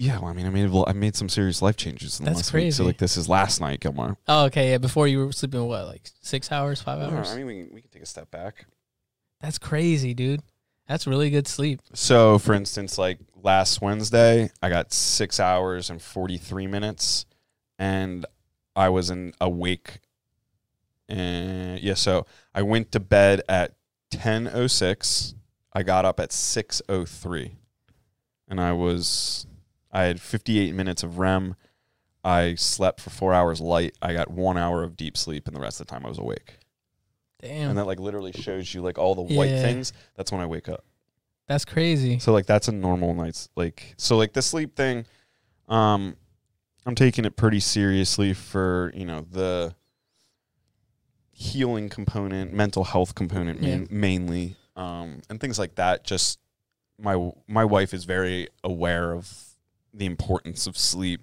Yeah, well, I mean, I made I made some serious life changes in the That's last week. So crazy. like, this is last night, Gilmar. Oh, okay. Yeah. Before you were sleeping, what, like six hours, five hours? I mean, we can, we can take a step back. That's crazy, dude. That's really good sleep. So, for instance, like last Wednesday, I got six hours and forty three minutes, and I was in awake. And yeah, so I went to bed at ten oh six. I got up at six oh three, and I was I had fifty eight minutes of REM. I slept for four hours light. I got one hour of deep sleep, and the rest of the time I was awake. Damn. And that like literally shows you like all the white Yeah. things. That's when I wake up. that's crazy. So like that's a normal night's like so like the sleep thing, um, I'm taking it pretty seriously for you know the healing component, mental health component main, mainly, um, and things like that. Just my my wife is very aware of the importance of sleep,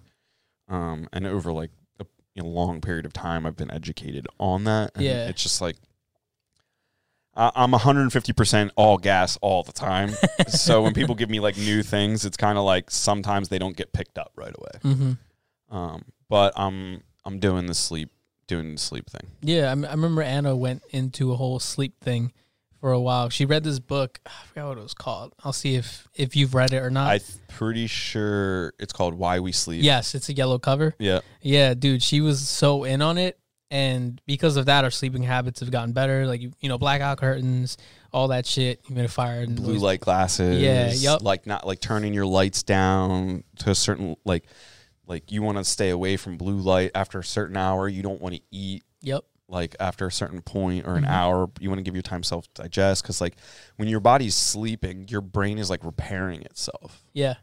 um, and over like a you know, long period of time, I've been educated on that. And Yeah. it's just like. I'm 150% all gas all the time. so when people give me like new things, it's kind of like sometimes they don't get picked up right away. Mm-hmm. Um, but I'm I'm doing the sleep doing the sleep thing. Yeah, I, m- I remember Anna went into a whole sleep thing for a while. She read this book. I forgot what it was called. I'll see if if you've read it or not. I'm pretty sure it's called Why We Sleep. yes, it's a yellow cover. Yeah. Yeah, dude, she was so in on it, and because of that, our sleeping habits have gotten better. Like you, you know, blackout curtains, all that shit, humidifier, and Blue noise- light glasses. Yeah, yup. Like not like turning your lights down to a certain like like you want to stay away from blue light after a certain hour. You don't want to eat Yep. Like after a certain point or an Mhm. hour you want to give your time self digest because like when your body's sleeping your brain is like repairing itself Yeah.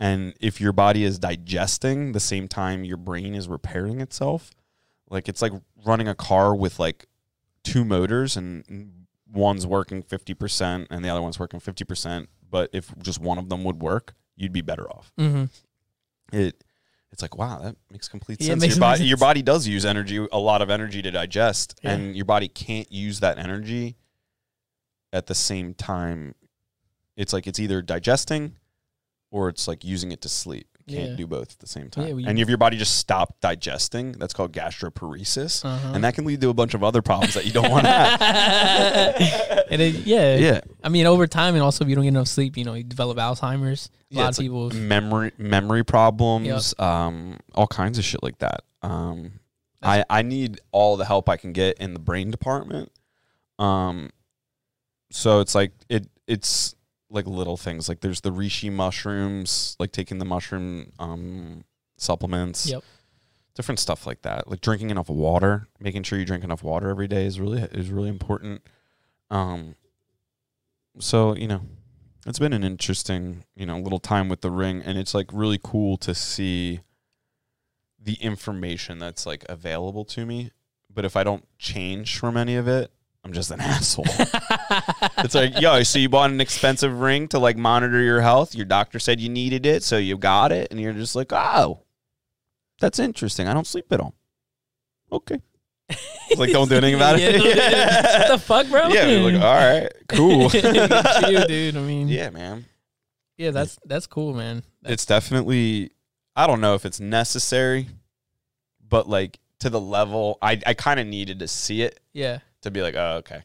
and if your body is digesting the same time your brain is repairing itself like it's like running a car with like two motors and one's working 50% and the other one's working 50% but if just one of them would work you'd be better off Mm-hmm. it it's like wow that makes complete Yeah, sense makes your body sense. your body does use energy a lot of energy to digest Yeah. and your body can't use that energy at the same time it's like it's either digesting or it's like using it to sleep it can't Yeah. do both at the same time Yeah, well, and if your body just stopped digesting that's called gastroparesis Uh-huh. and that can lead to a bunch of other problems that you don't want to have and it, yeah, yeah I mean, over time, and also if you don't get enough sleep, you know, you develop Alzheimer's. A Yeah, lot of it's like people. memory memory problems, um, all kinds of shit like that. Um, I I need all the help I can get in the brain department. Um, so it's like it it's like little things like there's the reishi mushrooms, like taking the mushroom um supplements. Yep. Different stuff like that, like drinking enough water, making sure you drink enough water every day is really is really important. Um, so you know, it's been an interesting, you know, little time with the ring, and it's like really cool to see the information that's like available to me. But if I don't change from any of it, I'm just an asshole. it's like, yo, so you bought an expensive ring to like monitor your health. Your doctor said you needed it, so you got it, and you're just like, oh, that's interesting. I don't sleep at all. Okay. It's like, don't do anything about Yeah, it. don't do. What the fuck, bro? Yeah, like, all right, cool. You, dude. I mean, yeah, man. yeah, that's that's cool, man. That's, it's definitely I don't know if it's necessary, but like to the level I I kind of needed to see it yeah, to be like, oh okay,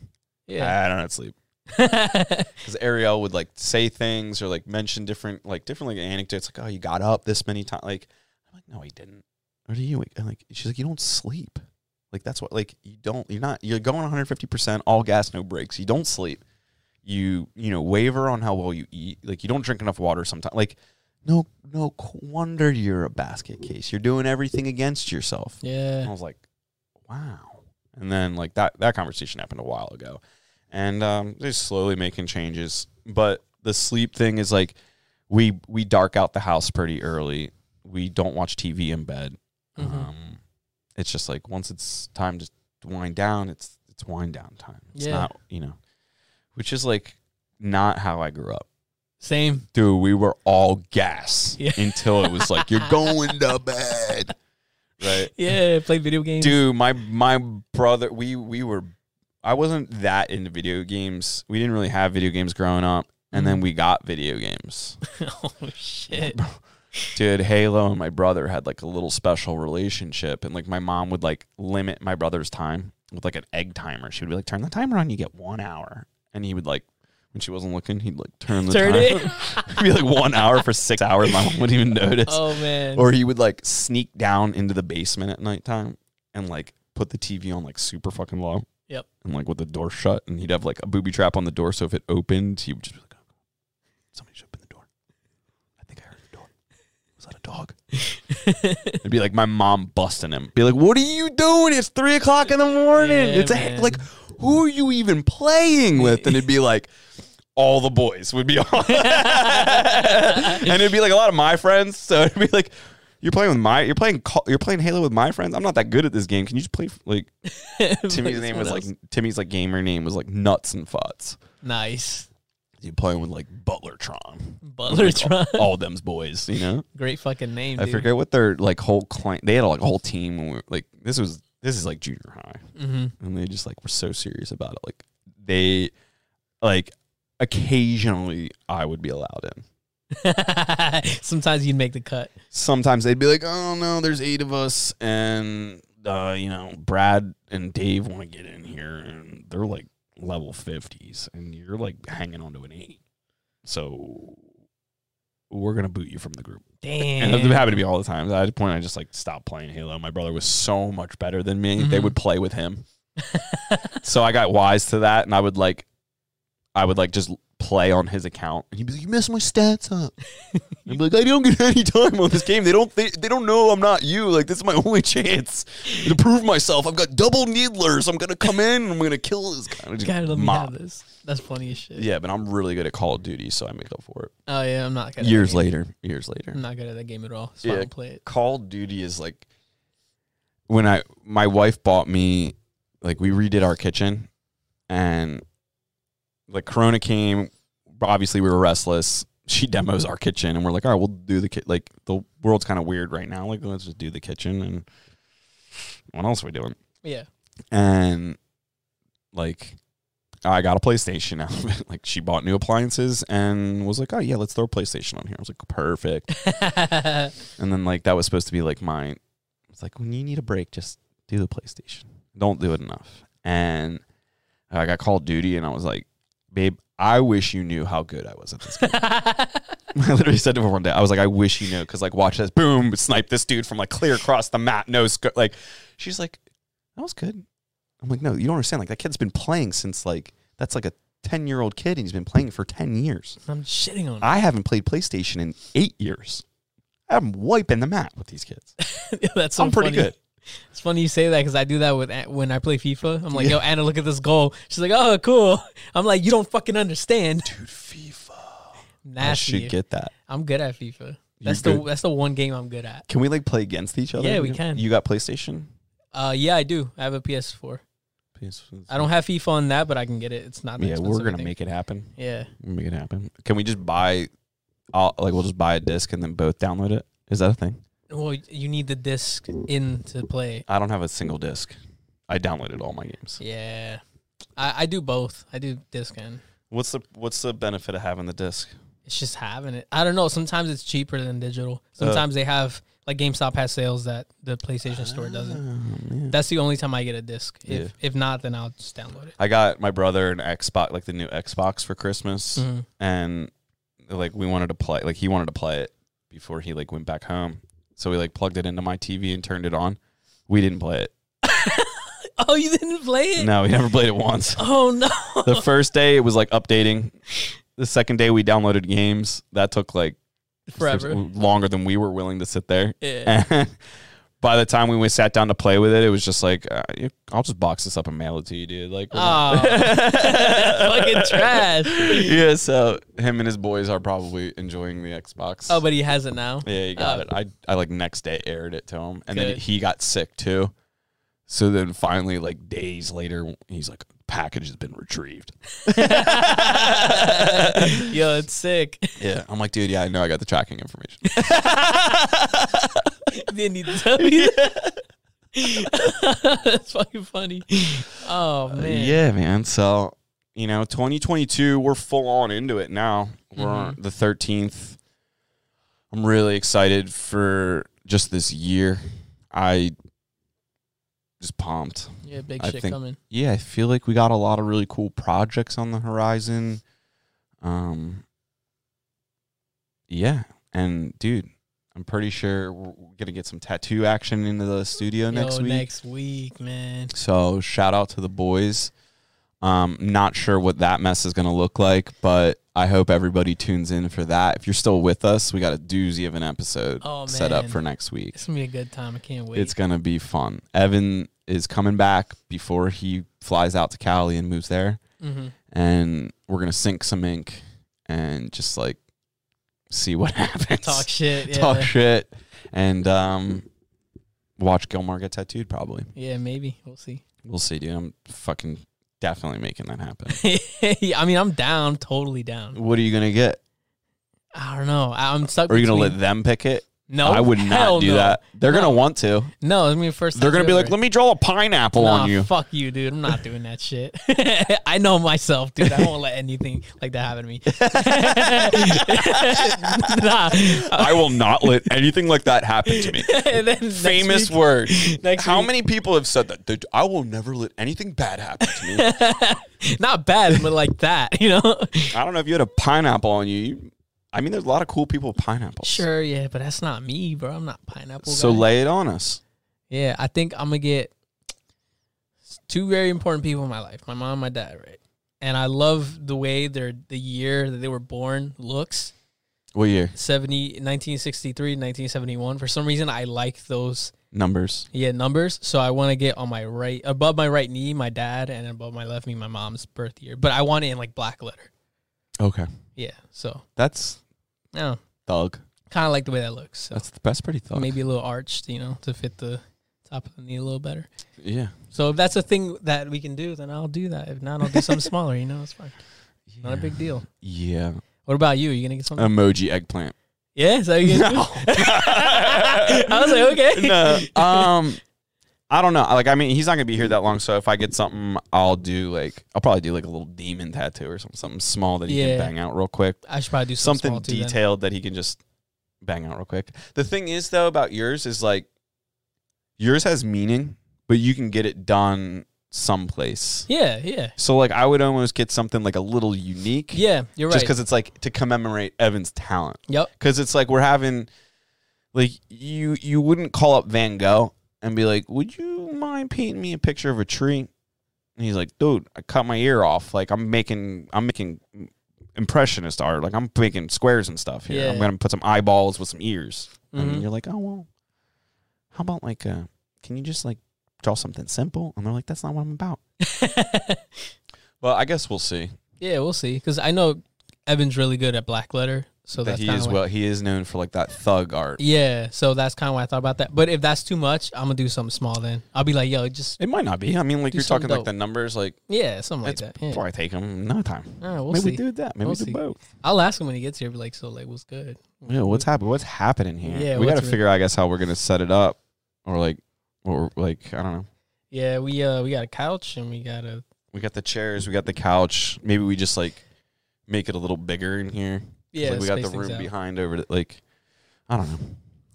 yeah. I don't have sleep. Because Ariel would like say things or like mention different like different like anecdotes like oh you got up this many times like I'm like no he didn't. Or do you? And like she's like you don't sleep. Like that's what like you don't you're not you're going 150 percent all gas no breaks. You don't sleep. You you know waver on how well you eat. Like you don't drink enough water sometimes. Like no no wonder you're a basket case. You're doing everything against yourself. And I was like, wow. And then like that that conversation happened a while ago. and um, they're slowly making changes. But the sleep thing is like we we dark out the house pretty early. We don't watch TV in bed. Mm-hmm. Um, it's just like once it's time to wind down, it's it's wind down time. It's Yeah. not you know, which is like not how I grew up. Same. Dude, we were all gas Yeah. until it was like you're going to bed, right? Yeah, play video games. Dude, my my brother, we we were, I wasn't that into video games. We didn't really have video games growing up, and then Mhm. we got video games. oh shit. Dude, Halo and my brother had like a little special relationship, and like my mom would like limit my brother's time with like an egg timer. She would be like, "Turn the timer on, you get one hour," and he would like. When she wasn't looking, he'd like turn the Turn timer. it. It'd be like one hour for six hours. My mom wouldn't even notice. Oh man. Or he would like sneak down into the basement at nighttime and like put the TV on like super fucking low. Yep. And like with the door shut, and he'd have like a booby trap on the door, so if it opened, he would just be like, oh, "Somebody should open the door." I think I heard the door. Was that a dog? It'd be like my mom busting him. Be like, "What are you doing? It's three o'clock in the morning. Yeah, it's a man. like, who are you even playing with?" And it'd be like. All the boys would be on, and it'd be like a lot of my friends. So it'd be like, you're playing with my, you're playing, you're playing Halo with my friends. I'm not that good at this game. Can you just play like Timmy's name was like Timmy's like gamer name was like Nuts and Futs. nice. You playing with like Butlertron, Butlertron. all them's boys. You know, Great fucking name. I dude. forget what their like whole client. They had like a whole team. When we were, like this was this is like junior high, Mm-hmm. and they just like were so serious about it. Like they like occasionally I would be allowed in. Sometimes you'd make the cut. sometimes they'd be like, "Oh no, there's eight of us, and uh, you know, Brad and Dave want to get in here, and they're like level fifties, and you're like hanging on to an eight, so we're gonna boot you from the group." Damn. And it happened to me all the time. At a point, I just like stopped playing Halo. My brother was so much better than me; they Mhm. would play with him. so I got wise to that, and I would like, I would like just play on his account, and he'd be like, "You messed my stats up." I'd be like, "I don't get any time on this game. They don't. They, they don't know I'm not you. Like this is my only chance to prove myself. I've got double needlers. I'm gonna come in. and I'm gonna kill this guy." Just Gotta let me mob. have this. That's funny as shit. Yeah, but I'm really good at Call of Duty, so I make up for it. Oh yeah, I'm not good. at Years that game. later, years later. I'm not good at that game at all. So I Yeah. don't play it. Call of Duty is like when I my wife bought me like we redid our kitchen and like Corona came. Obviously, we were restless. She demos our kitchen, and we're like, all right, we'll do the kit. Like the world's kind of weird right now. Like let's just do the kitchen, and what else are we doing? Yeah. And like I got a PlayStation out of it. Like she bought new appliances and was like, oh yeah, let's throw a PlayStation on here. I was like, perfect. And then like that was supposed to be like my it's like when you need a break, just do the PlayStation. Don't do it enough. And I got Call of Duty and I was like, babe, I wish you knew how good I was at this game. I literally said to her one day, I was like, I wish you knew, because like watch this, boom, snipe this dude from like clear across the map, no scope. Like she's like, that was good. I'm like, no, you don't understand. Like that kid's been playing since like that's like a ten year old kid and he's been playing for ten years. I'm shitting on I haven't played PlayStation in eight years. I'm wiping the mat with these kids. it. That's so I'm pretty funny. good. It's funny you say that because I do that with when I play FIFA. I'm like, yo, Anna, look at this goal. She's like, oh, cool. I'm like, you don't fucking understand. Dude, FIFA. I Nasty. should get that. I'm good at FIFA. You're That's the good. that's the one game I'm good at. Can we like play against each other? Yeah, we can. You got PlayStation? Uh, yeah, I do. I have a PS4. PS4. I don't have FIFA on that, but I can get it. It's not. Yeah, we're gonna make it happen. Yeah. We'll make it happen. Can we just buy? I'll, like we'll just buy a disc and then both download it. Is that a thing? Well, you need the disc in to play. I don't have a single disc. I downloaded all my games. Yeah. I, I do both. I do disc and What's the What's the benefit of having the disc? it's just having it. I don't know. Sometimes it's cheaper than digital. Uh. Sometimes they have like GameStop has sales that the PlayStation Store doesn't. Man. That's the only time I get a disc. If Yeah. if not, then I'll just download it. I got my brother an Xbox, like the new Xbox for Christmas, Mhm. and like we wanted to play, like he wanted to play it before he like went back home. So we like plugged it into my TV and turned it on. We didn't play it. Oh, you didn't play it? No, we never played it once. Oh no. The first day it was like updating. The second day we downloaded games. That took like Forever. longer than we were willing to sit there. Yeah. And by the time we went sat down to play with it, it was just like, uh, I'll just box this up and mail it to you, dude. Like, Oh, fucking trash. yeah. So him and his boys are probably enjoying the Xbox. Oh, but he has it now. yeah, he got Oh. it. I I like next day aired it to him, and then he got sick too. So then finally, like days later, he's like, package has been retrieved. Yo, it's sick. Yeah, I'm like, dude, yeah, I know, I got the tracking information. Didn't need to tell me that. That's fucking funny. Oh man. Yeah, man. So, you know, 2022, we're full on into it now. We're on Mm-hmm. the 13th. I'm really excited for just this year. I just pumped. Yeah, big I shit think- coming. Yeah, I feel like we got a lot of really cool projects on the horizon. Um Yeah, and dude, I'm pretty sure we're to get some tattoo action into the studio next week. next week, man. So shout out to the boys. Um, not sure what that mess is going to look like, but I hope everybody tunes in for that. If you're still with us, we got a doozy of an episode Oh, set up for next week. It's gonna be a good time. I can't wait. It's going to be fun. Evan is coming back before he flies out to Cali and moves there, hmm and we're going to sink some ink and just like see what happens. Talk shit. Yeah. Talk shit, and um, watch Gilmar get tattooed. Probably. Yeah, maybe we'll see. We'll see, dude. I'm fucking definitely making that happen. I mean, I'm down. Totally down. what are you gonna get? I don't know. I'm stuck. Are you gonna let them pick it? No, I would not do no. that. They're No. gonna want to. No, I mean first. They're gonna be like, "Let me draw a pineapple Nah, on you." Fuck you, dude. I'm not doing that shit. I know myself, dude. I won't let anything like that happen to me. nah. I will not let anything like that happen to me. And then next Famous week- words. How week- many people have said that? Dude, I will never let anything bad happen to me. Not bad, but like that, you know? I don't know if you had a pineapple on you. you. I mean, there's a lot of cool people with pineapples. Sure, yeah, but that's not me, bro. I'm not pineapple. So guy. lay it on us. Yeah, I think I'm gonna get two very important people in my life: my mom, and my dad, right? And I love the way their the year that they were born looks. What year? 70, 1963, 1971. For some reason, I like those Numbers. yeah numbers. So I want to get on my right, above my right knee, my dad, and above my left knee, my mom's birth year. But I want it in like black letter. Okay. Yeah. So That's yeah, thug. kind of like the way that looks. So That's that's pretty thug. maybe a little arched, you know, to fit the top of the knee a little better. Yeah. So if that's a thing that we can do, then I'll do that. If not, I'll do something smaller. You know, it's fine. Not a big deal. Yeah. What about you? Are you gonna get something? Emoji eggplant. yeah, so you No. I was like, okay. no. Um, I don't know. Like, I mean, he's not gonna be here that long. So if I get something, I'll do like I'll probably do like a little demon tattoo or something, something small that he Yeah. can bang out real quick. I should probably do something, Something small too, then. detailed that he can just bang out real quick. The thing is though about yours is like yours has meaning, but you can get it done someplace. Yeah, yeah, So like I would almost get something like a little unique. yeah. You're right. Just because it's like to commemorate Evan's talent. Yep. because it's like we're having like you you wouldn't call up Van Gogh and be like, "Would you mind painting me a picture of a tree?" And he's like, "Dude, I cut my ear off. Like I'm making I'm making impressionist art. Like I'm making squares and stuff here. I'm Yeah. gonna put some eyeballs with some ears." And Mhm. you're like, "Oh well, how about like uh, can you just like draw something simple?" And they're like, "That's not what I'm about." Well, I guess we'll see. yeah, we'll see. Because I know Evan's really good at black letter, so that that's he is well, he is known for like that thug art. Yeah, so that's kind of why I thought about that. But if that's too much, I'm gonna do something small. Then I'll be like, yo, just It might not be. I mean, like you're talking something like the numbers, like yeah, something like that. Yeah. probably take him no time. All right, we'll Maybe see. we do that. Maybe We'll we do see. both. I'll ask him when he gets here. Be like, so like, what's good? Yeah, what's happening? What's happening here? Yeah, we got to figure out, I guess, how we're gonna set it up, or like, or like, I don't know. Yeah, we uh we got a couch and we got a We got the chairs, we got the couch. Maybe we just like make it a little bigger in here. Yeah. like, we got the room out. behind over the like. I don't know.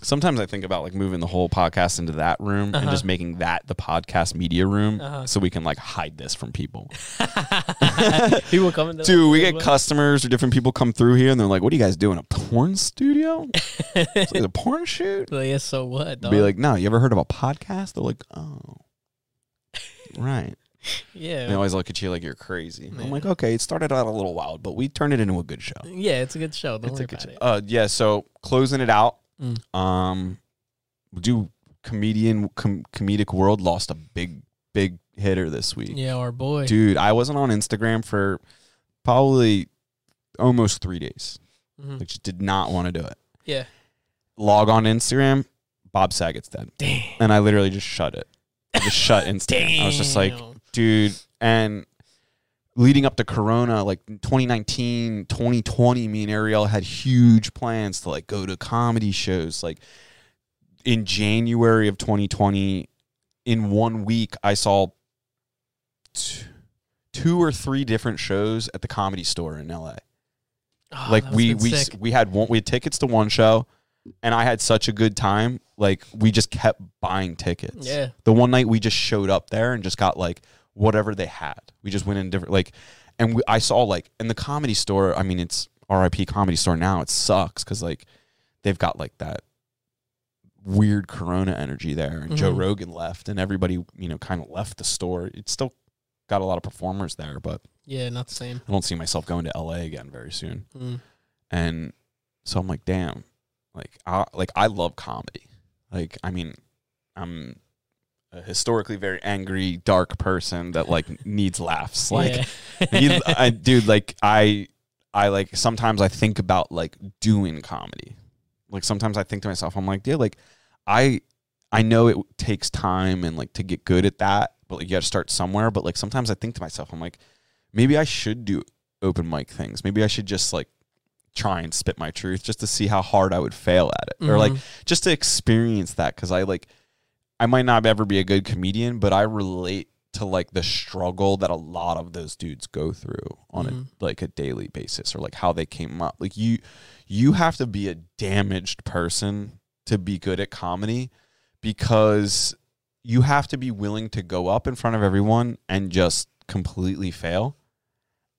Sometimes I think about like moving the whole podcast into that room and Uh-huh. just making that the podcast media room, Uh-huh. so we can like hide this from people. People coming. Dude, we get customers or different people come through here and they're like, "What are you guys doing? A porn studio? It's like a porn shoot?" Like, yeah, so what? Dog? Be like, "No, you ever heard of a podcast?" They're like, "Oh, right." Yeah, They always look at you like you're crazy. I'm like, "Okay, it started out a little wild, but we turned it into a good show." yeah. It's a good show. Don't It's worry a good about show. it. Uh, yeah. So closing it out. Mm. Um, do comedian com- comedic world lost a big big hitter this week. Yeah, our boy. Dude, I wasn't on Instagram for probably almost 3 days. Mhm. Like just did not want to do it. Yeah. Log on Instagram, Bob Saget's dead. Damn. And I literally just shut it. I just shut Instagram. I was just like. Dude, and leading up to Corona, like 2019, 2020, me and Ariel had huge plans to like go to comedy shows. Like in January of 2020, in one week, I saw t- two or three different shows at the comedy store in LA. Oh, like we we sick. we had one we had tickets to one show, and I had such a good time. Like we just kept buying tickets. Yeah. The one night we just showed up there and just got like whatever they had. We just went in different like, and we, I saw like in the comedy store. I mean, it's RIP comedy store now. It sucks because like they've got like that weird Corona energy there, and Joe Mhm. Rogan left, and everybody you know kind of left the store. It's still got a lot of performers there, but Yeah, not the same. I don't see myself going to LA again very soon. Mm. And so I'm like, damn, like I like I love comedy. Like I mean, I'm a historically very angry, dark person that like needs laughs. Like yeah. need- I dude, like I I like sometimes I think about like doing comedy. Like sometimes I think to myself, I'm like, dude, like I I know it takes time and like to get good at that, but like you got to start somewhere. But like sometimes I think to myself, I'm like, maybe I should do open mic things. Maybe I should just like try and spit my truth just to see how hard I would fail at it, or like Mhm. just to experience that because I like I might not ever be a good comedian, but I relate to like the struggle that a lot of those dudes go through on Mhm. a like a daily basis or like how they came up. Like you you have to be a damaged person to be good at comedy because you have to be willing to go up in front of everyone and just completely fail.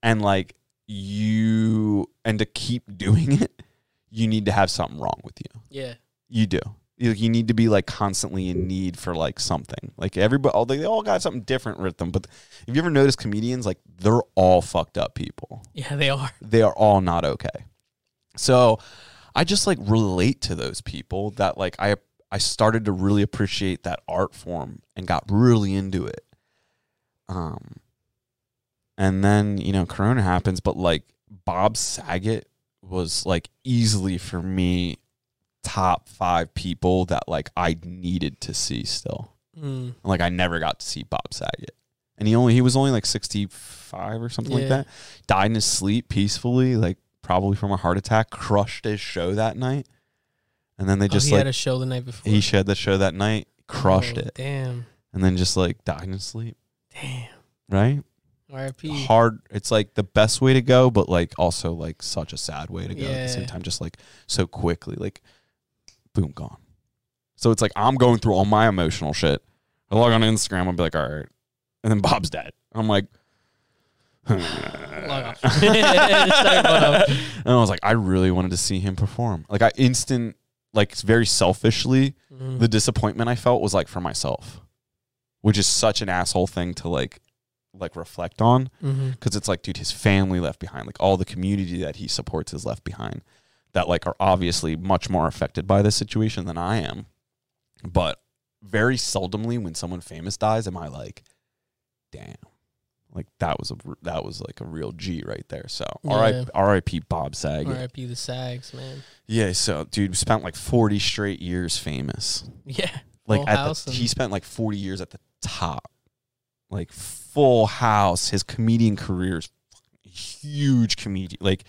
And like you and to keep doing it, you need to have something wrong with you. yeah. You do. You, you need to be like constantly in need for like something. Like everybody, all they all got something different with them. But if you ever notice comedians, like they're all fucked up people. Yeah, they are. They are all not okay. So I just like relate to those people that like I I started to really appreciate that art form and got really into it. Um, and then you know Corona happens, but like Bob Saget was like easily for me top five people that like I needed to see still. Mm. Like I never got to see Bob Saget. And he only he was only like 65 or something like that. Died in his sleep peacefully, like probably from a heart attack, crushed his show that night. And then they Oh, just he like had a show the night before. he shed the show that night, crushed Oh, it, Damn. and then just like died in his sleep, Damn. right? R.I.P. Hard it's like the best way to go, but like also like such a sad way to go at the same time, just like so quickly, like boom, gone. So it's like I'm going through all my emotional shit. I log on Instagram, I'll be like, all right. And then Bob's dead. I'm like, Log off. Just type up. and I was like, I really wanted to see him perform. Like I instant, like very selfishly, Mhm. the disappointment I felt was like for myself, which is such an asshole thing to like, like reflect on because it's like, dude, his family left behind, like all the community that he supports is left behind, that like are obviously much more affected by this situation than I am. But very seldomly, when someone famous dies, am I like, damn, like that was a that was like a real G right there. So Yeah. R.I.P. Bob Saget. R.I.P. the Sags, man. Yeah, so dude spent like forty straight years famous. Yeah. Like at the, he spent like forty years at the top, like full house. His comedian career is huge. Comedian, like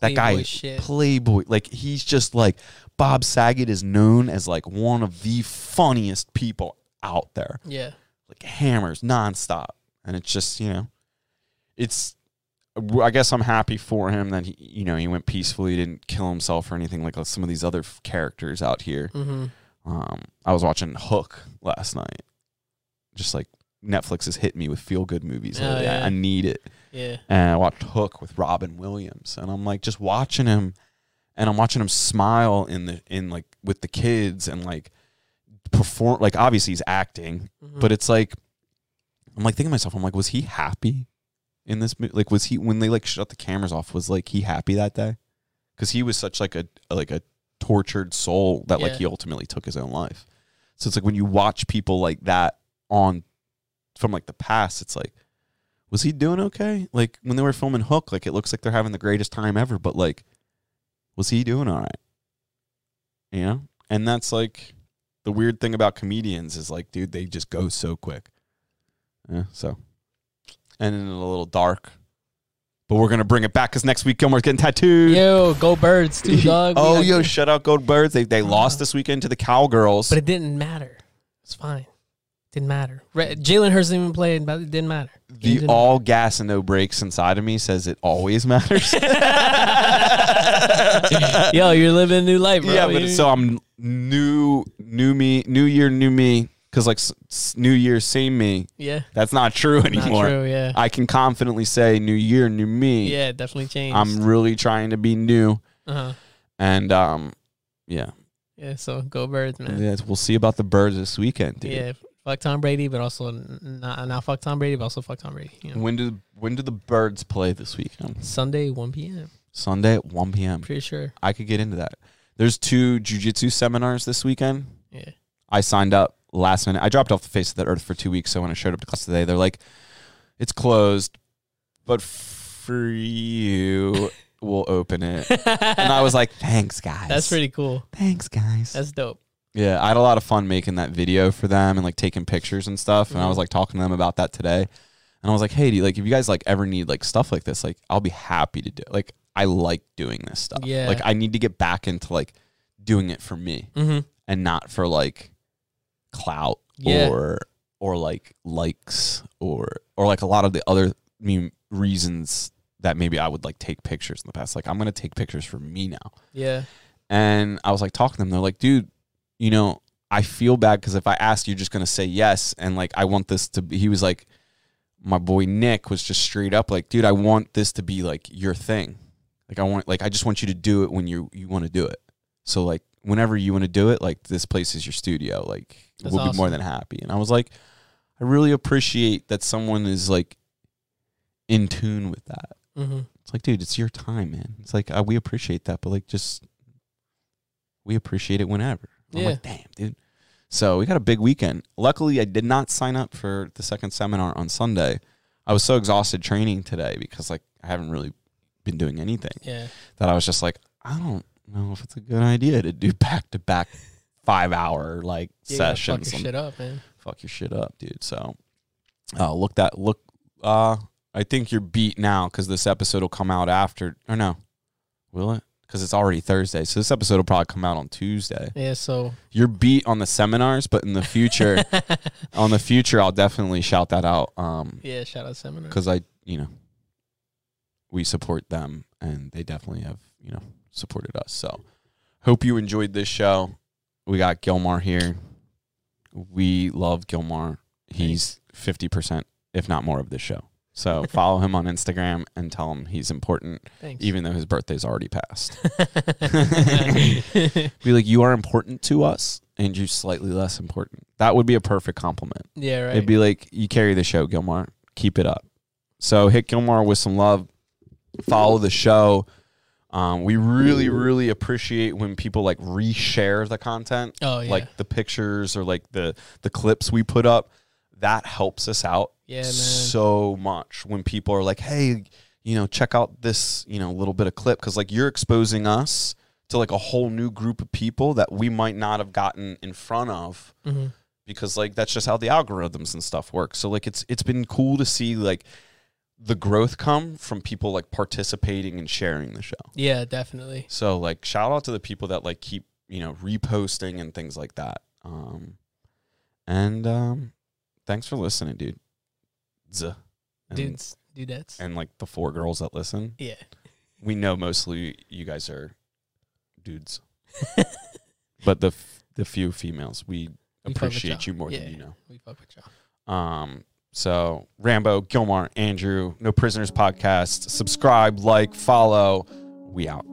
that guy, Playboy is shit. Playboy. Like he's just like Bob Saget is known as like one of the funniest people out there. Yeah. Like hammers nonstop, and it's just you know, it's. I guess I'm happy for him that he, you know, he went peacefully, didn't kill himself or anything like some of these other characters out here. Mm-hmm. Um, I was watching Hook last night. Just like Netflix has hit me with feel good movies. Oh, lately. I- I need it. Yeah. And I watched Hook with Robin Williams, and I'm like just watching him, and I'm watching him smile in the in like with the kids and like perform. Like obviously he's acting, Mhm. but it's like I'm like thinking to myself, I'm like, was he happy in this? movie? Like, was he when they like shut the cameras off? Was like he happy that day? Because he was such like a like a tortured soul that like he ultimately took his own life. So it's like when you watch people like that on from like the past, it's like, was he doing okay? Like when they were filming Hook, like it looks like they're having the greatest time ever, but like, was he doing all right? You know? And that's like the weird thing about comedians is like, dude, they just go so quick. Yeah, so. And then a little dark. But we're gonna bring it back because next week Gilmar's getting tattooed. Yo, go birds too, dog. Oh, yo, shut out Gold Birds. They they lost uh-huh. this weekend to the Cowgirls. But it didn't matter. It's fine. Didn't matter. Re- Jalen Hurts didn't even play, but it didn't matter. The didn't all gas and no brakes inside of me says it always matters. Yo, you're living a new life, bro. yeah, but so I'm new, new me, new year, new me. Because like s- New Year, same me. yeah, That's not true not anymore. true. Yeah, I can confidently say New Year, new me. yeah, it definitely changed. I'm really trying to be new, uh-huh. and um, yeah, Yeah, so go birds, man. yeah. We'll see about the birds this weekend, dude. Yeah, fuck Tom Brady, but also not not fuck Tom Brady, but also fuck Tom Brady. You know? When do when do the birds play this weekend? Sunday, one p.m. Sunday at one p.m. Pretty sure. I could get into that. There's two jujitsu seminars this weekend. Yeah. I signed up last minute. I dropped off the face of the earth for two weeks. So when I showed up to class today, they're like, "It's closed, but for you, we'll open it." and I was like, "Thanks, guys. That's pretty cool. Thanks, guys." That's dope. Yeah, I had a lot of fun making that video for them and like taking pictures and stuff. And I was Mhm. like talking to them about that today. And I was like, "Hey, do you, like if you guys like ever need like stuff like this, like I'll be happy to do. it. Like I like doing this stuff. Yeah. Like I need to get back into like doing it for me." Mm-hmm. and not for like clout Yeah. or or like likes or or like a lot of the other I mean reasons that maybe I would like take pictures in the past. Like I'm gonna take pictures for me now. Yeah. And I was like talking to them. They're like, dude, you know, I feel bad because if I ask, you're just gonna say yes. And like I want this to be. He was like, my boy Nick was just straight up like, dude, I want this to be like your thing. Like I want, like I just want you to do it when you you want to do it. So like whenever you want to do it, like this place is your studio. Like That's we'll be more than happy. And I was like, I really appreciate that someone is like in tune with that. Mm-hmm. It's like, dude, it's your time, man. It's like uh, we appreciate that, but like just we appreciate it whenever. I'm like, damn, dude. So we got a big weekend. Luckily, I did not sign up for the second seminar on Sunday. I was so exhausted training today because like I haven't really been doing anything Yeah. that I was just like, I don't know if it's a good idea to do back to back five hour like gotta sessions. Fuck your shit up, man. fuck your shit up, dude. So, uh, look that look. Uh, I think you're beat now because this episode will come out after. Or no, will it? Because it's already Thursday, so this episode will probably come out on Tuesday. Yeah. So. You're beat on the seminars, but in the future, on the future, I'll definitely shout that out. Um, yeah. Shout out seminar. because I, you know, we support them, and they definitely have, you know, supported us. So, hope you enjoyed this show. We got Gilmar here. We love Gilmar. He's fifty percent, if not more, of this show. So follow him on Instagram and tell him he's important, Thanks. even though his birthday's already passed. Be like, you are important to us, and you're slightly less important. That would be a perfect compliment. yeah. Right. It'd be like you carry the show, Gilmar. Keep it up. So hit Gilmar with some love. Follow the show. Um, we really, really appreciate when people like reshare the content, oh yeah. like the pictures or like the the clips we put up. That helps us out yeah, man. so much when people are like, "Hey, you know, check out this, you know, little bit of clip," because like you're exposing us to like a whole new group of people that we might not have gotten in front of hmm because like that's just how the algorithms and stuff work. So like it's it's been cool to see like the growth come from people like participating and sharing the show. Yeah. Definitely. So like shout out to the people that like keep, you know, reposting and things like that. Um and um thanks for listening, dude. And, Dudes. Dudettes. and like the four girls that listen. yeah. We know mostly you guys are dudes. but the f- the few females, we, We appreciate you more Yeah. than you know. We fuck with y'all. Um, so Rambo, Gilmar, Andrew, No Prisoners Podcast. Subscribe, like, follow. We out.